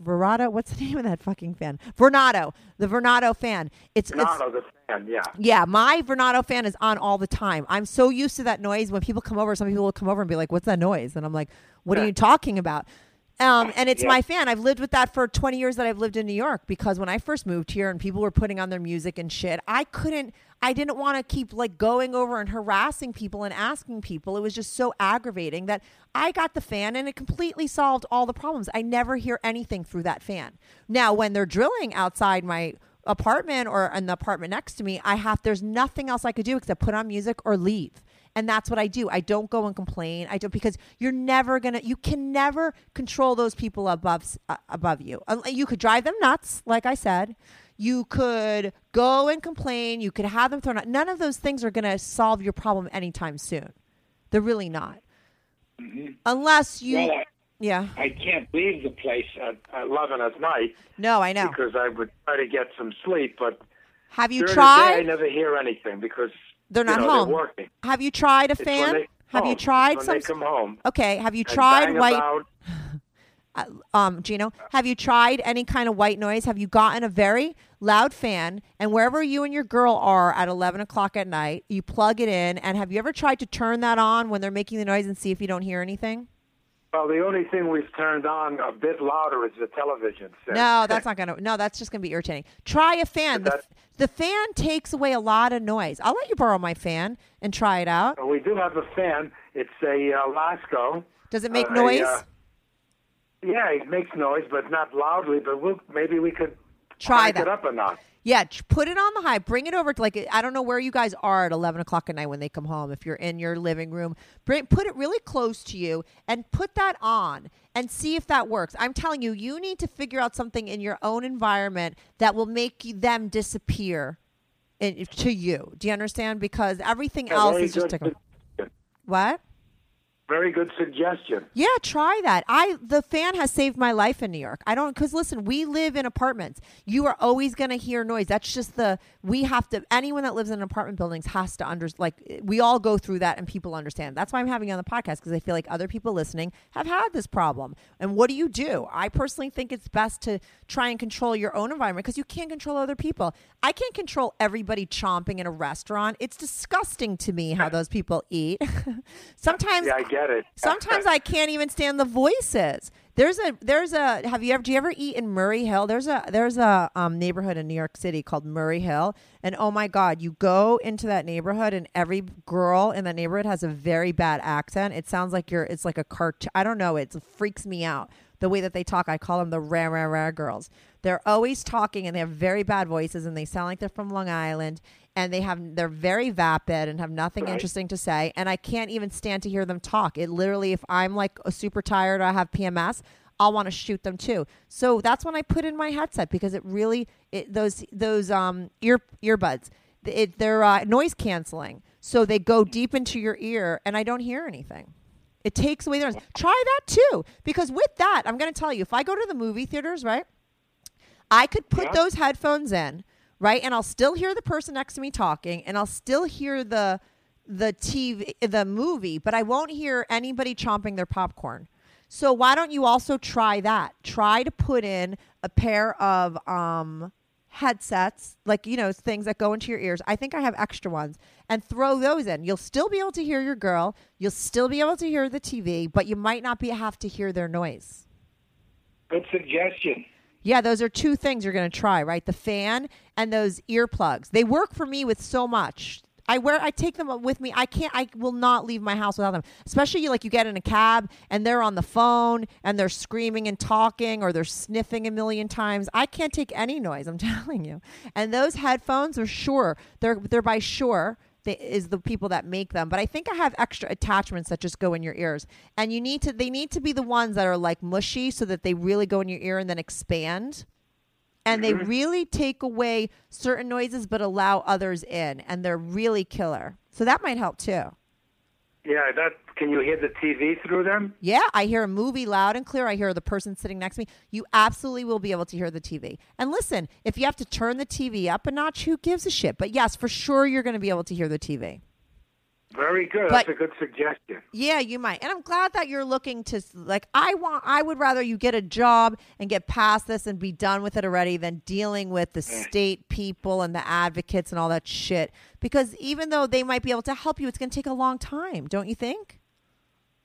Verado? What's the name of that fucking fan? Vornado, the Vornado fan. It's it's the fan, yeah. yeah, my Vornado fan is on all the time. I'm so used to that noise. When people come over, some people will come over and be like, "What's that noise?" And I'm like, "What are you talking about?" Um, and it's Yeah. my fan. I've lived with that for 20 years that I've lived in New York because when I first moved here and people were putting on their music and shit, I couldn't. I didn't want to keep like going over and harassing people and asking people. It was just so aggravating that I got the fan and it completely solved all the problems. I never hear anything through that fan. Now, when they're drilling outside my apartment or in the apartment next to me, I have there's nothing else I could do except put on music or leave. And that's what I do. I don't go and complain. I don't because you're never gonna. You can never control those people above uh, above you. Uh, You could drive them nuts, like I said. You could go and complain. You could have them thrown out. None of those things are gonna solve your problem anytime soon. They're really not. Unless you, Well, I, yeah. I can't leave the place at 11 at night No, I know. because I would try to get some sleep, but Have you during day I never hear anything because They're you not know, home. They're working. Have you tried a It's fan? they Have home. you tried some? come home? Okay. Have you tried white? About, uh, um, Gino, have you tried any kind of white noise? Have you gotten a very loud fan and wherever you and your girl are at 11 o'clock at night, you plug it in? And have you ever tried to turn that on when they're making the noise and see if you don't hear anything? Well, the only thing we've turned on a bit louder is the television set. No, that's not going to, no, that's just going to be irritating. Try a fan. The, the fan takes away a lot of noise. I'll let you borrow my fan and try it out. we do have a fan. It's a uh, Lasko. Does it make Uh, a, noise? uh, yeah, it makes noise, but not loudly. But we'll, maybe we could Try that. it up a notch. Yeah, put it on the high. Bring it over to like I don't know where you guys are at eleven o'clock at night when they come home. If you're in your living room, bring put it really close to you and put that on and see if that works. I'm telling you, you need to figure out something in your own environment that will make you- them disappear in, to you. Do you understand? Because everything else is just a, what? Very good suggestion. Yeah, try that. I the fan has saved my life in New York. I don't cuz listen, we live in apartments. You are always going to hear noise. That's just the we have to anyone that lives in apartment buildings has to under like we all go through that and people understand. That's why I'm having you on the podcast because I feel like other people listening have had this problem. And what do you do? I personally think it's best to try and control your own environment because you can't control other people. I can't control everybody chomping in a restaurant. It's disgusting to me how those people eat. Sometimes Yeah, I get it. Sometimes I can't even stand the voices. There's a there's a have you ever do you ever eat in Murray Hill? There's a there's a um, neighborhood in New York City called Murray Hill, and oh my God, you go into that neighborhood and every girl in that neighborhood has a very bad accent. It sounds like you're it's like a cartoon. I don't know. It freaks me out the way that they talk. I call them the rah rah rah girls. They're always talking and they have very bad voices and they sound like they're from Long Island. And they have they're very vapid and have nothing Right. interesting to say and I can't even stand to hear them talk. It literally if I'm like super tired or I have PMS, I'll want to shoot them too. So that's when I put in my headset because it really it, those those um ear earbuds it, they're uh, noise canceling, so they go deep into your ear, and I don't hear anything. It takes away the noise. Try that too, because with that, I'm going to tell you, if I go to the movie theaters, right, I could put Yeah. those headphones in, right, and I'll still hear the person next to me talking, and I'll still hear the the TV, the movie, but I won't hear anybody chomping their popcorn. So why don't you also try that? Try to put in a pair of um, headsets, like you know things that go into your ears. I think I have extra ones, and throw those in. You'll still be able to hear your girl. You'll still be able to hear the TV, but you might not be have to hear their noise. Good suggestion. Yeah, those are two things you're going to try, right? The fan and those earplugs. They work for me with so much. I wear I take them with me. I can't I will not leave my house without them. Especially like you get in a cab and they're on the phone and they're screaming and talking or they're sniffing a million times. I can't take any noise, I'm telling you. And those headphones are Shure. They're they're by Shure. Is the people that make them, but I think I have extra attachments that just go in your ears, and you need to. They need to be the ones that are like mushy, so that they really go in your ear and then expand. And they mm-hmm. really take away certain noises but allow others in. And they're really killer. So that might help too Yeah, that. Can you hear the TV through them? yeah i hear a movie loud and clear i hear the person sitting next to me you absolutely will be able to hear the tv and listen if you have to turn the tv up a notch who gives a shit but yes for sure you're going to be able to hear the tv Very good. But- That's a good suggestion. Yeah, you might. And I'm glad that you're looking to like I want I would rather you get a job and get past this and be done with it already than dealing with the state people and the advocates and all that shit because even though they might be able to help you it's going to take a long time, don't you think?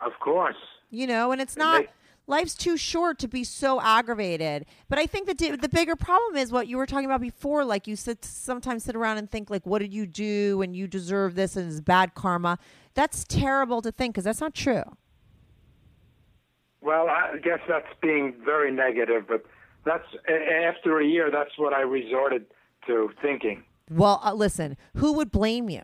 Of course. You know, and it's not life's too short to be so aggravated. But I think the the bigger problem is what you were talking about before. Like you sit sometimes sit around and think like, what did you do and you deserve this and it's bad karma. That's terrible to think because that's not true. Well, I guess that's being very negative, but that's after a year. That's what I resorted to thinking. Well, uh, listen, who would blame you?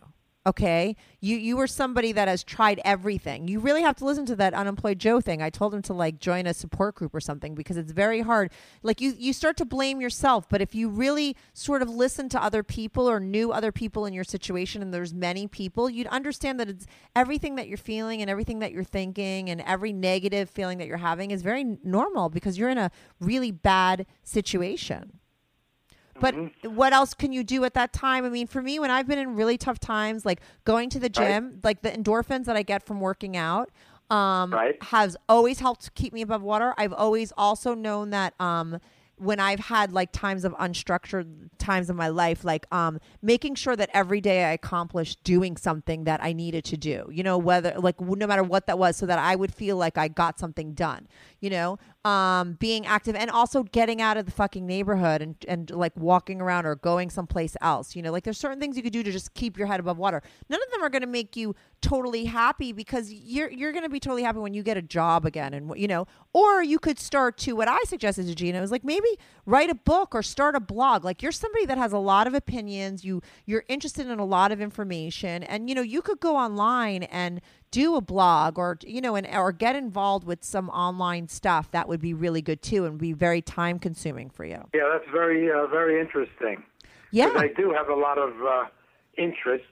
Okay, you you were somebody that has tried everything. You really have to listen to that unemployed Joe thing. I told him to like join a support group or something because it's very hard. Like you you start to blame yourself, but if you really sort of listen to other people or knew other people in your situation, and there's many people, you'd understand that it's everything that you're feeling and everything that you're thinking and every negative feeling that you're having is very normal because you're in a really bad situation. But what else can you do at that time? I mean, for me, when I've been in really tough times, like going to the gym, like the endorphins that I get from working out, um, Right. has always helped keep me above water. I've always also known that um, when I've had like times of unstructured times in my life, like um, making sure that every day I accomplished doing something that I needed to do, you know, whether like no matter what that was, so that I would feel like I got something done, you know, um, being active and also getting out of the fucking neighborhood and, and like walking around or going someplace else, you know, like there's certain things you could do to just keep your head above water. None of them are going to make you totally happy because you're you're going to be totally happy when you get a job again and you know? Or you could start to what I suggested to Gina is like maybe write a book or start a blog. Like you're somebody that has a lot of opinions. You you're interested in a lot of information. And you know you could go online and do a blog or you know and or get involved with some online stuff that would be really good too and be very time consuming for you Yeah, that's very, uh, very interesting. yeah I do have a lot of uh, interests.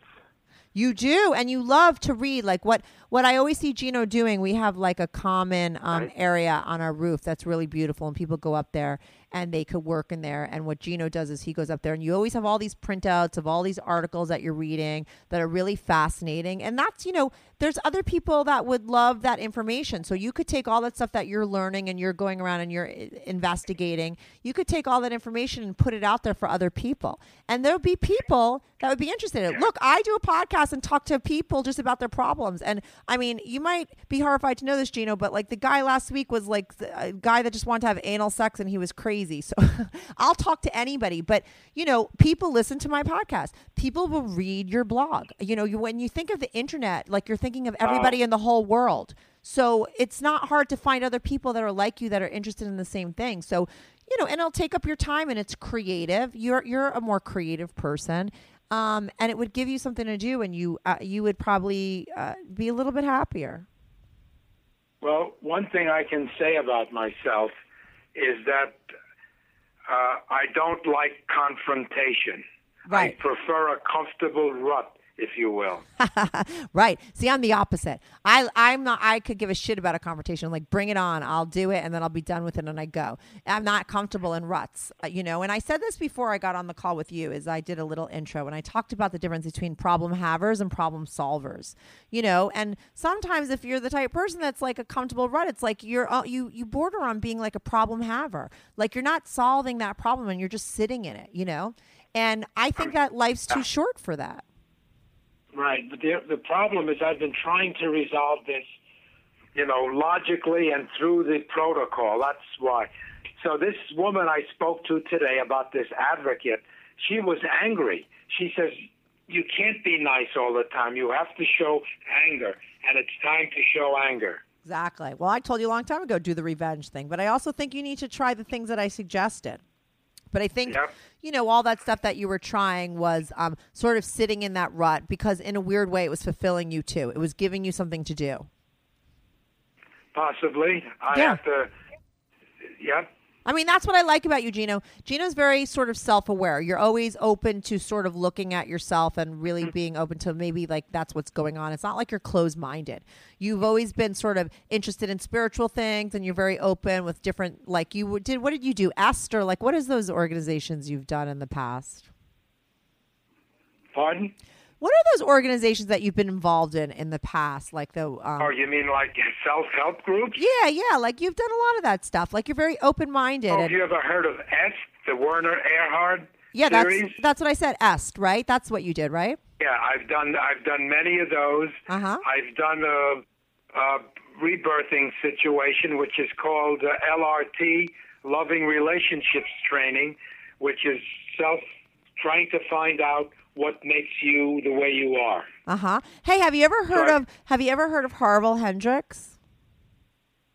You do, and you love to read. Like what what I always see Gino doing. We have like a common um, Right. area on our roof that's really beautiful, and people go up there and they could work in there. And what Gino does is he goes up there, and you always have all these printouts of all these articles that you're reading that are really fascinating. And that's you know, there's other people that would love that information. So you could take all that stuff that you're learning and you're going around and you're eh, investigating. You could take all that information and put it out there for other people, and there'll be people that would be interested in it. Look, I do a podcast and talk to people just about their problems. And I mean, you might be horrified to know this, Gino, but like the guy last week was like a guy that just wanted to have anal sex and he was crazy. So I'll talk to anybody. But, you know, people listen to my podcast. People will read your blog. You know, you, when you think of the internet, like you're thinking of everybody in the whole world. So it's not hard to find other people that are like you that are interested in the same thing. So, you know, and it'll take up your time and it's creative. You're you're a more creative person. um, and it would give you something to do, and you uh, you would probably uh, be a little bit happier. Well, one thing I can say about myself is that uh, I don't like confrontation. Right. I prefer a comfortable rut, if you will. right. See, I'm the opposite. I I'm not. I could give a shit about a confrontation. Like, bring it on. I'll do it, and then I'll be done with it, and I go. I'm not comfortable in ruts, uh, you know. And I said this before I got on the call with you. Is I did a little intro, and I talked about the difference between problem havers and problem solvers, you know. And sometimes, if you're the type of person that's like a comfortable rut, it's like you're uh, you you border on being like a problem haver. Like you're not solving that problem, and you're just sitting in it, you know. And I think that life's too short for that. Right, but the the problem is I've been trying to resolve this, you know, logically and through the protocol. That's why. So this woman I spoke to today about this advocate, she was angry. She says you can't be nice all the time. You have to show anger, and it's time to show anger. Exactly. Well, I told you a long time ago, do the revenge thing. But I also think you need to try the things that I suggested. But I think, Yep. you know, all that stuff that you were trying was um, sort of sitting in that rut because, in a weird way, it was fulfilling you too. It was giving you something to do. Possibly, I Yeah. have to. Yep. I mean, that's what I like about you, Gino. Gino's very sort of self aware. You're always open to sort of looking at yourself and really mm. being open to maybe like that's what's going on. It's not like you're closed minded. You've always been sort of interested in spiritual things and you're very open with different, like you did, what did you do? Esther, like what is those organizations you've done in the past? Pardon? What are those organizations that you've been involved in in the past? Like the, um, Oh, you mean like self-help groups? yeah, yeah, like you've done a lot of that stuff. Like you're very open minded. Oh, have you ever heard of S, the Werner Erhard yeah, that's series? that's what I said. Est, right? That's what you did, right? Yeah, I've done I've done many of those. Uh-huh. I've done a, a rebirthing situation, which is called uh, LRT, Loving Relationships Training, which is self trying to find out what makes you the way you are. Uh huh. Hey, have you ever heard Sorry? of Have you ever heard of Harville Hendrix?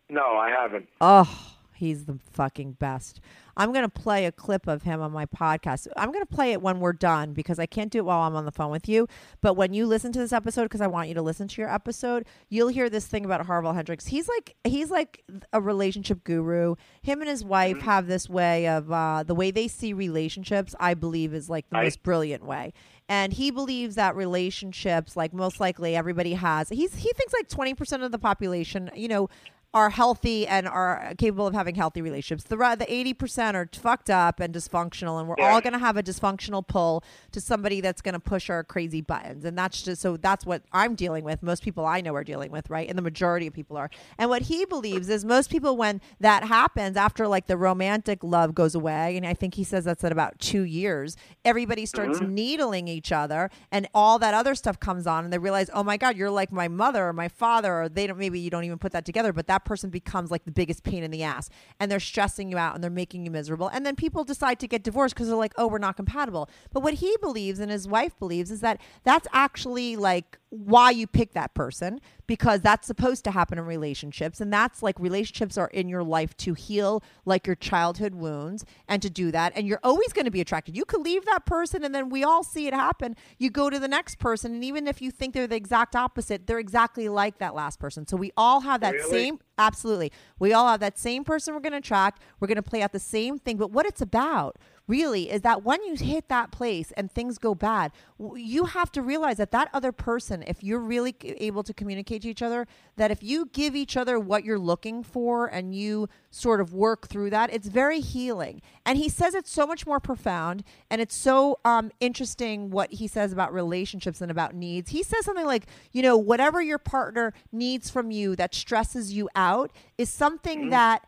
No, I haven't. Oh, he's the fucking best. I'm going to play a clip of him on my podcast. I'm going to play it when we're done because I can't do it while I'm on the phone with you. But when you listen to this episode, because I want you to listen to your episode, you'll hear this thing about Harville Hendrix. He's like he's like a relationship guru. Him and his wife have this way of uh, the way they see relationships. I believe is like the Right. most brilliant way. And he believes that relationships, like most likely everybody has, he's he thinks like twenty percent of the population, you know, are healthy and are capable of having healthy relationships. The the eighty percent are fucked up and dysfunctional, and we're Yeah. all going to have a dysfunctional pull to somebody that's going to push our crazy buttons. And that's just so that's what I'm dealing with. Most people I know are dealing with, right? And the majority of people are. And what he believes is most people, when that happens, after like the romantic love goes away, and I think he says that's at about two years, everybody starts mm-hmm. needling each other, and all that other stuff comes on, and they realize, oh my god, you're like my mother or my father, or they don't. Maybe you don't even put that together, but that person becomes like the biggest pain in the ass, and they're stressing you out and they're making you miserable, and then people decide to get divorced because they're like, oh, we're not compatible. But what he believes and his wife believes is that that's actually like why you pick that person because that's supposed to happen in relationships and that's like relationships are in your life to heal like your childhood wounds and to do that and you're always going to be attracted you could leave that person and then we all see it happen you go to the next person and even if you think they're the exact opposite they're exactly like that last person so we all have that Really? same absolutely. We all have that same person we're going to attract. We're going to play out the same thing. But what it's about really is that when you hit that place and things go bad you have to realize that that other person if you're really able to communicate to each other that if you give each other what you're looking for and you sort of work through that it's very healing. And he says it's so much more profound and it's so um, interesting what he says about relationships and about needs. He says something like you know whatever your partner needs from you that stresses you out is something that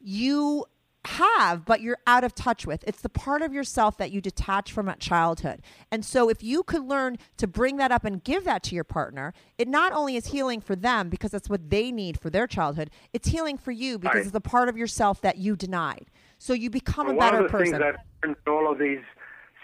you have but you're out of touch with it's the part of yourself that you detach from at childhood and so if you could learn to bring that up and give that to your partner it not only is healing for them because that's what they need for their childhood it's healing for you because Right. it's the part of yourself that you denied so you become Well, a one of the person things I've learned in all of these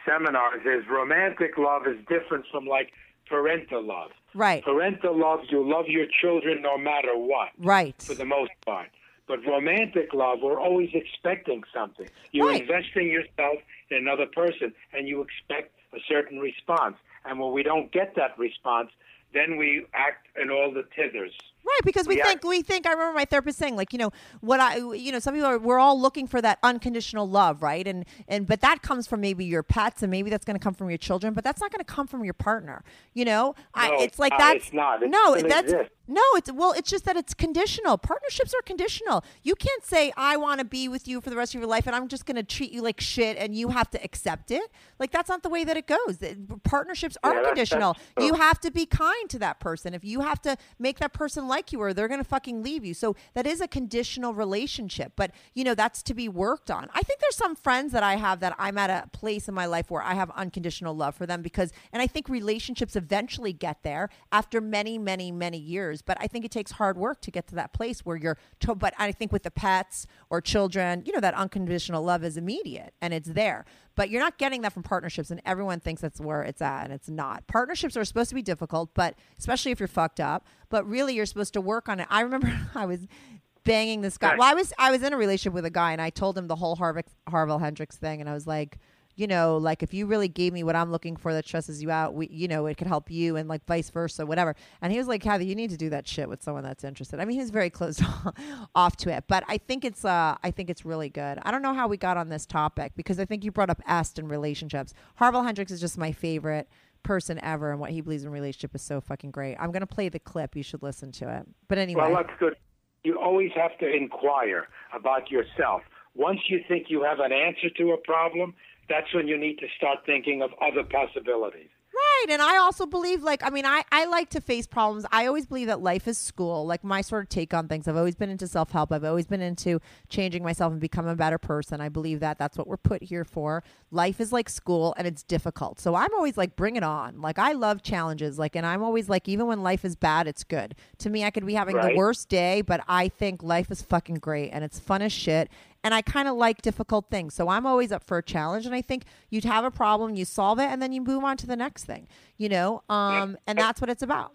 seminars is romantic love is different from like parental love. right Parental love, you love your children no matter what, right for the most part. But romantic love, we're always expecting something. You're Right. investing yourself in another person, and you expect a certain response. And when we don't get that response, then we act in all the tithers. Right, because we We think act- we think. I remember my therapist saying, like, you know, what I, you know, some people are. We're all looking for that unconditional love, right? And and but that comes from maybe your pets, and maybe that's going to come from your children, but that's not going to come from your partner. You know, I, it's like uh, that's it's not. It no, that's exist. no, it's well, it's just that it's conditional. Partnerships are conditional. You can't say I want to be with you for the rest of your life, and I'm just going to treat you like shit, and you have to accept it. Like that's not the way that it goes. Partnerships are Yeah, conditional. that's true. You have to be kind to that person. If you have to make that person like you, or they're going to fucking leave you. So that is a conditional relationship. But you know that's to be worked on. I think there's some friends that I have that I'm at a place in my life where I have unconditional love for them because, and I think relationships eventually get there after many, many, many years. But I think it takes hard work to get to that place where you're. To, but I think with the pets or children, you know that unconditional love is immediate and it's there. But you're not getting that from partnerships, and everyone thinks that's where it's at, and it's not. Partnerships are supposed to be difficult, but especially if you're fucked up. But really, you're supposed to work on it. I remember I was banging this guy. Well, I was I was in a relationship with a guy, and I told him the whole Harvick, Harville Hendrix thing, and I was like, you know, like if you really gave me what I'm looking for that stresses you out, we, you know, it could help you, and like vice versa, whatever. And he was like, Kathy, you need to do that shit with someone that's interested. I mean, he was very closed off to it, but I think it's uh, I think it's really good. I don't know how we got on this topic because I think you brought up est in relationships. Harville Hendrix is just my favorite person ever, and what he believes in relationship is so fucking great. I'm gonna play the clip. You should listen to it. But anyway, Well, that's good. You always have to inquire about yourself. Once you think you have an answer to a problem, that's when you need to start thinking of other possibilities. Right. And I also believe, like, I mean, I, I like to face problems. I always believe that life is school. Like, my sort of take on things. I've always been into self help. I've always been into changing myself and becoming a better person. I believe that that's what we're put here for. Life is like school and it's difficult. So I'm always like, bring it on. Like, I love challenges. Like, and I'm always like, even when life is bad, it's good. To me, I could be having the worst day, but I think life is fucking great and it's fun as shit and I kind of like difficult things. So I'm always up for a challenge. And I think you'd have a problem, you solve it, and then you move on to the next thing. You know, um, and that's what it's about.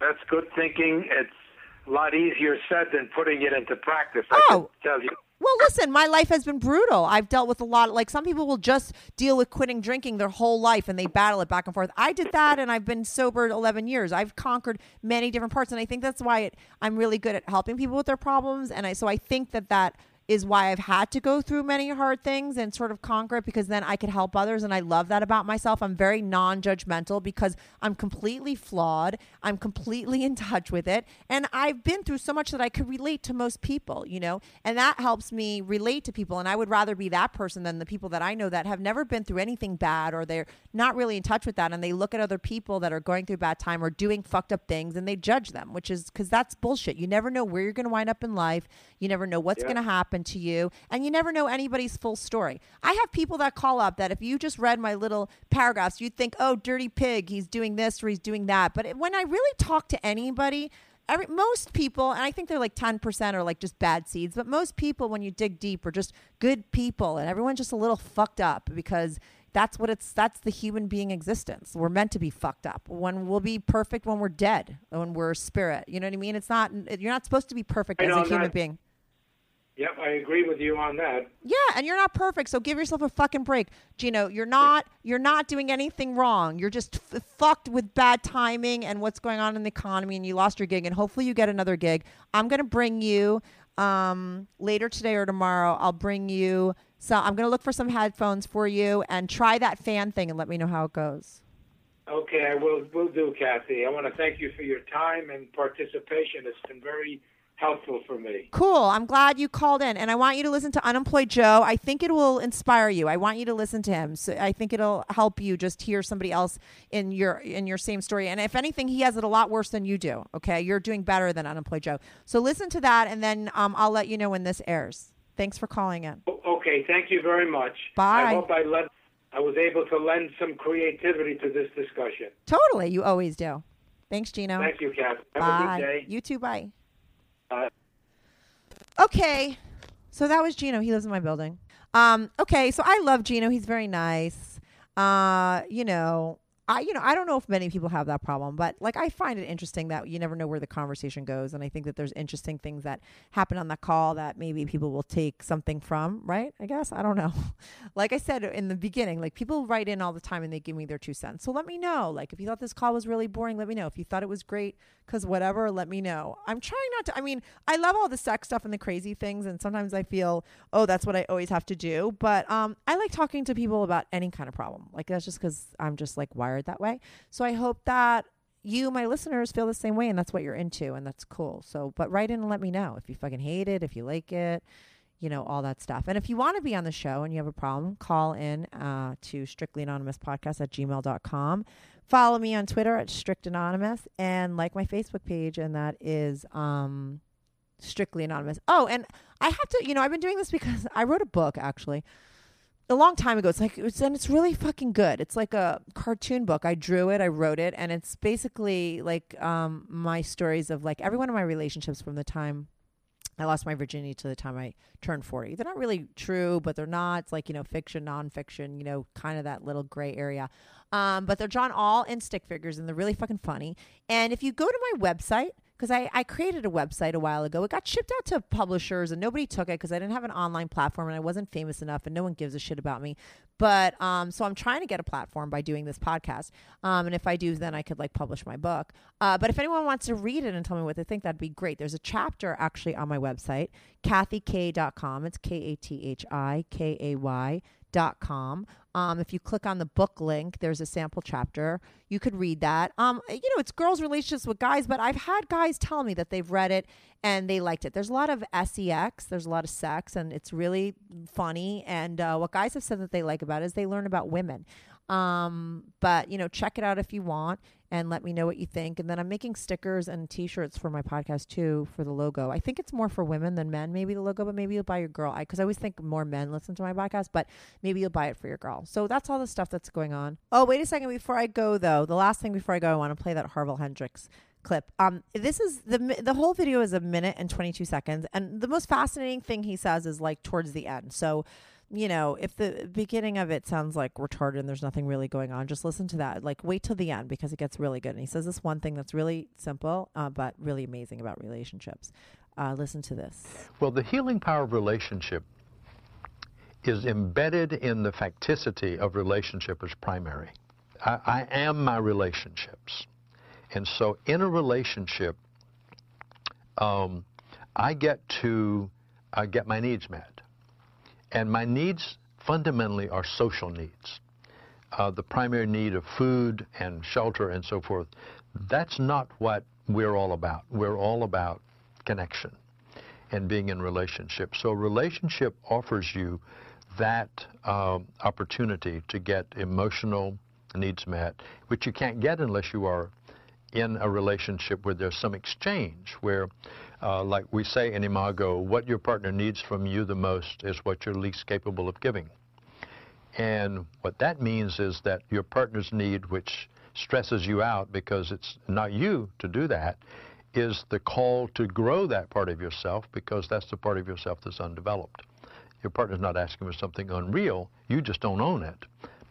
That's good thinking. It's a lot easier said than putting it into practice. I Oh. can tell you. Well, listen, my life has been brutal. I've dealt with a lot. Like some people will just deal with quitting drinking their whole life and they battle it back and forth. I did that, and I've been sober 11 years. I've conquered many different parts, and I think that's why it, I'm really good at helping people with their problems. And I so I think that that is why I've had to go through many hard things and sort of conquer it because then I could help others. And I love that about myself. I'm very non judgmental because I'm completely flawed. I'm completely in touch with it. And I've been through so much that I could relate to most people, you know, and that helps me relate to people. And I would rather be that person than the people that I know that have never been through anything bad or they're not really in touch with that. And they look at other people that are going through bad time or doing fucked up things and they judge them, which is because that's bullshit. You never know where you're going to wind up in life. You never know what's Yeah. going to happen to you. And you never know anybody's full story. I have people that call up that if you just read my little paragraphs, you'd think, oh, dirty pig, he's doing this or he's doing that. But when I really talk to anybody, Every, most people, and I think they're like 10% are like just bad seeds, but most people, when you dig deep, are just good people, and everyone's just a little fucked up because that's what it's, that's the human being existence. We're meant to be fucked up. When we'll be perfect when we're dead, when we're spirit. You know what I mean? It's not, you're not supposed to be perfect I as know a human that. being. Yep, I agree with you on that. Yeah, and you're not perfect, so give yourself a fucking break, Gino. You're not. You're not doing anything wrong. You're just f- fucked with bad timing and what's going on in the economy, and you lost your gig. And hopefully, you get another gig. I'm gonna bring you um, later today or tomorrow. I'll bring you. So I'm gonna look for some headphones for you and try that fan thing and let me know how it goes. Okay, I will will do, Kathy. I want to thank you for your time and participation. It's been very helpful for me. Cool. I'm glad you called in, and I want you to listen to Unemployed Joe. I think it will inspire you. I want you to listen to him. So I think it'll help you just hear somebody else in your in your same story. And if anything, he has it a lot worse than you do. Okay, you're doing better than Unemployed Joe. So listen to that, and then um, I'll let you know when this airs. Thanks for calling in. Okay, thank you very much. Bye. I hope I let I was able to lend some creativity to this discussion. Totally, you always do. Thanks, Gino. Thank you, Kathy. Have bye. a good day. You too. Bye. Okay, so that was Gino. He lives in my building. Um, okay, so I love Gino. He's very nice. Uh, you know, I, you know, I don't know if many people have that problem, but like I find it interesting that you never know where the conversation goes. And I think that there's interesting things that happen on the call that maybe people will take something from, right? I guess. I don't know. like I said in the beginning, like people write in all the time and they give me their two cents. So let me know. Like if you thought this call was really boring, let me know. If you thought it was great, because whatever, let me know. I'm trying not to, I mean, I love all the sex stuff and the crazy things. And sometimes I feel, oh, that's what I always have to do. But um, I like talking to people about any kind of problem. Like that's just because I'm just like wired that way. So I hope that you, my listeners, feel the same way and that's what you're into and that's cool. So, but write in and let me know if you fucking hate it, if you like it, you know, all that stuff. And if you want to be on the show and you have a problem, call in uh, to strictly anonymous podcast at gmail.com. Follow me on Twitter at strict anonymous and like my Facebook page. And that is, um, strictly anonymous. Oh, and I have to, you know, I've been doing this because I wrote a book actually a long time ago. It's like it's and it's really fucking good. It's like a cartoon book. I drew it, I wrote it, and it's basically like um my stories of like every one of my relationships from the time I lost my virginity to the time I turned 40. They're not really true, but they're not. It's like, you know, fiction, nonfiction, you know, kind of that little gray area. Um, but they're drawn all in stick figures and they're really fucking funny. And if you go to my website, because I, I created a website a while ago. It got shipped out to publishers and nobody took it because I didn't have an online platform and I wasn't famous enough and no one gives a shit about me. But um, so I'm trying to get a platform by doing this podcast. Um, and if I do, then I could like publish my book. Uh, but if anyone wants to read it and tell me what they think, that'd be great. There's a chapter actually on my website, kathyk.com. It's K A T H I K A Y dot com. Um, if you click on the book link, there's a sample chapter. You could read that. Um, you know, it's girls' relationships with guys, but I've had guys tell me that they've read it and they liked it. There's a lot of sex, there's a lot of sex, and it's really funny. And uh, what guys have said that they like about it is they learn about women. Um, but you know, check it out if you want and let me know what you think. And then I'm making stickers and T-shirts for my podcast too for the logo. I think it's more for women than men, maybe the logo, but maybe you'll buy your girl. I Because I, I, always think more men listen to my podcast, but maybe you'll buy it for your girl. So that's all the stuff that's going on. Oh, wait a second before I go though. The last thing before I go, I want to play that Harville Hendrix clip. Um, this is the the whole video is a minute and 22 seconds, and the most fascinating thing he says is like towards the end. So you know, if the beginning of it sounds like retarded and there's nothing really going on, just listen to that. Like, wait till the end because it gets really good. And he says this one thing that's really simple, uh, but really amazing about relationships. Uh, listen to this. Well, the healing power of relationship is embedded in the facticity of relationship as primary. I, I am my relationships. And so in a relationship, um, I get to uh, get my needs met. And my needs fundamentally are social needs. Uh, the primary need of food and shelter and so forth, that's not what we're all about. We're all about connection and being in relationship. So relationship offers you that uh, opportunity to get emotional needs met, which you can't get unless you are in a relationship where there's some exchange, where uh, like we say in Imago, what your partner needs from you the most is what you're least capable of giving. And what that means is that your partner's need, which stresses you out because it's not you to do that, is the call to grow that part of yourself because that's the part of yourself that's undeveloped. Your partner's not asking for something unreal, you just don't own it,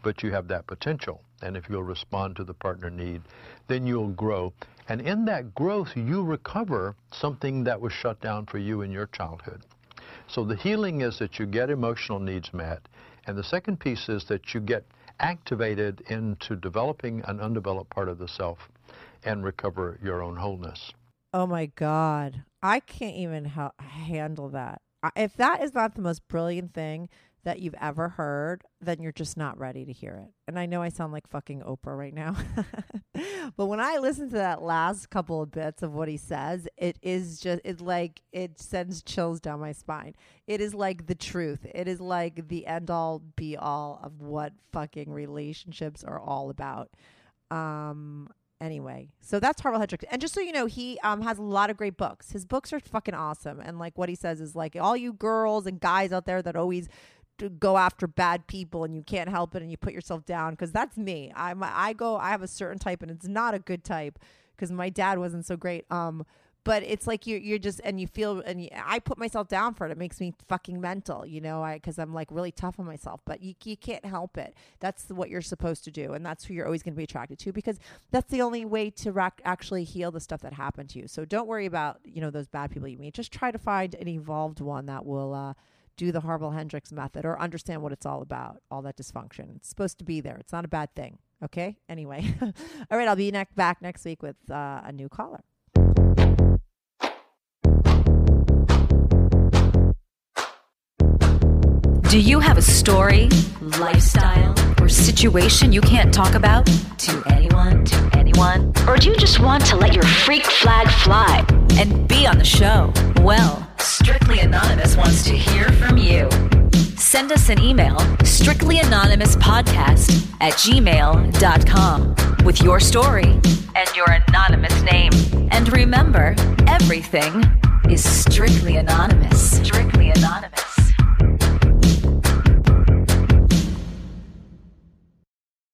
but you have that potential. And if you'll respond to the partner need, then you'll grow. And in that growth, you recover something that was shut down for you in your childhood. So the healing is that you get emotional needs met. And the second piece is that you get activated into developing an undeveloped part of the self and recover your own wholeness. Oh my God. I can't even ha- handle that. If that is not the most brilliant thing that you've ever heard, then you're just not ready to hear it. And I know I sound like fucking Oprah right now. but when I listen to that last couple of bits of what he says, it is just it like it sends chills down my spine. It is like the truth. It is like the end all be all of what fucking relationships are all about. Um anyway so that's Harville Hendrix and just so you know he um, has a lot of great books his books are fucking awesome and like what he says is like all you girls and guys out there that always go after bad people and you can't help it and you put yourself down because that's me. I'm I go I have a certain type and it's not a good type because my dad wasn't so great. Um, but it's like you're you're just and you feel and you, I put myself down for it. It makes me fucking mental, you know, I because I'm like really tough on myself. But you you can't help it. That's what you're supposed to do, and that's who you're always going to be attracted to because that's the only way to rac- actually heal the stuff that happened to you. So don't worry about you know those bad people you meet. Just try to find an evolved one that will. uh do the Harville Hendrix method or understand what it's all about, all that dysfunction. It's supposed to be there. It's not a bad thing. Okay. Anyway, all right. I'll be ne- back next week with uh, a new caller. Do you have a story, lifestyle, or situation you can't talk about to anyone, to anyone? Or do you just want to let your freak flag fly and be on the show? Well, Strictly Anonymous wants to hear from you. Send us an email, strictlyanonymouspodcast at gmail.com with your story and your anonymous name. And remember, everything is strictly anonymous. Strictly anonymous.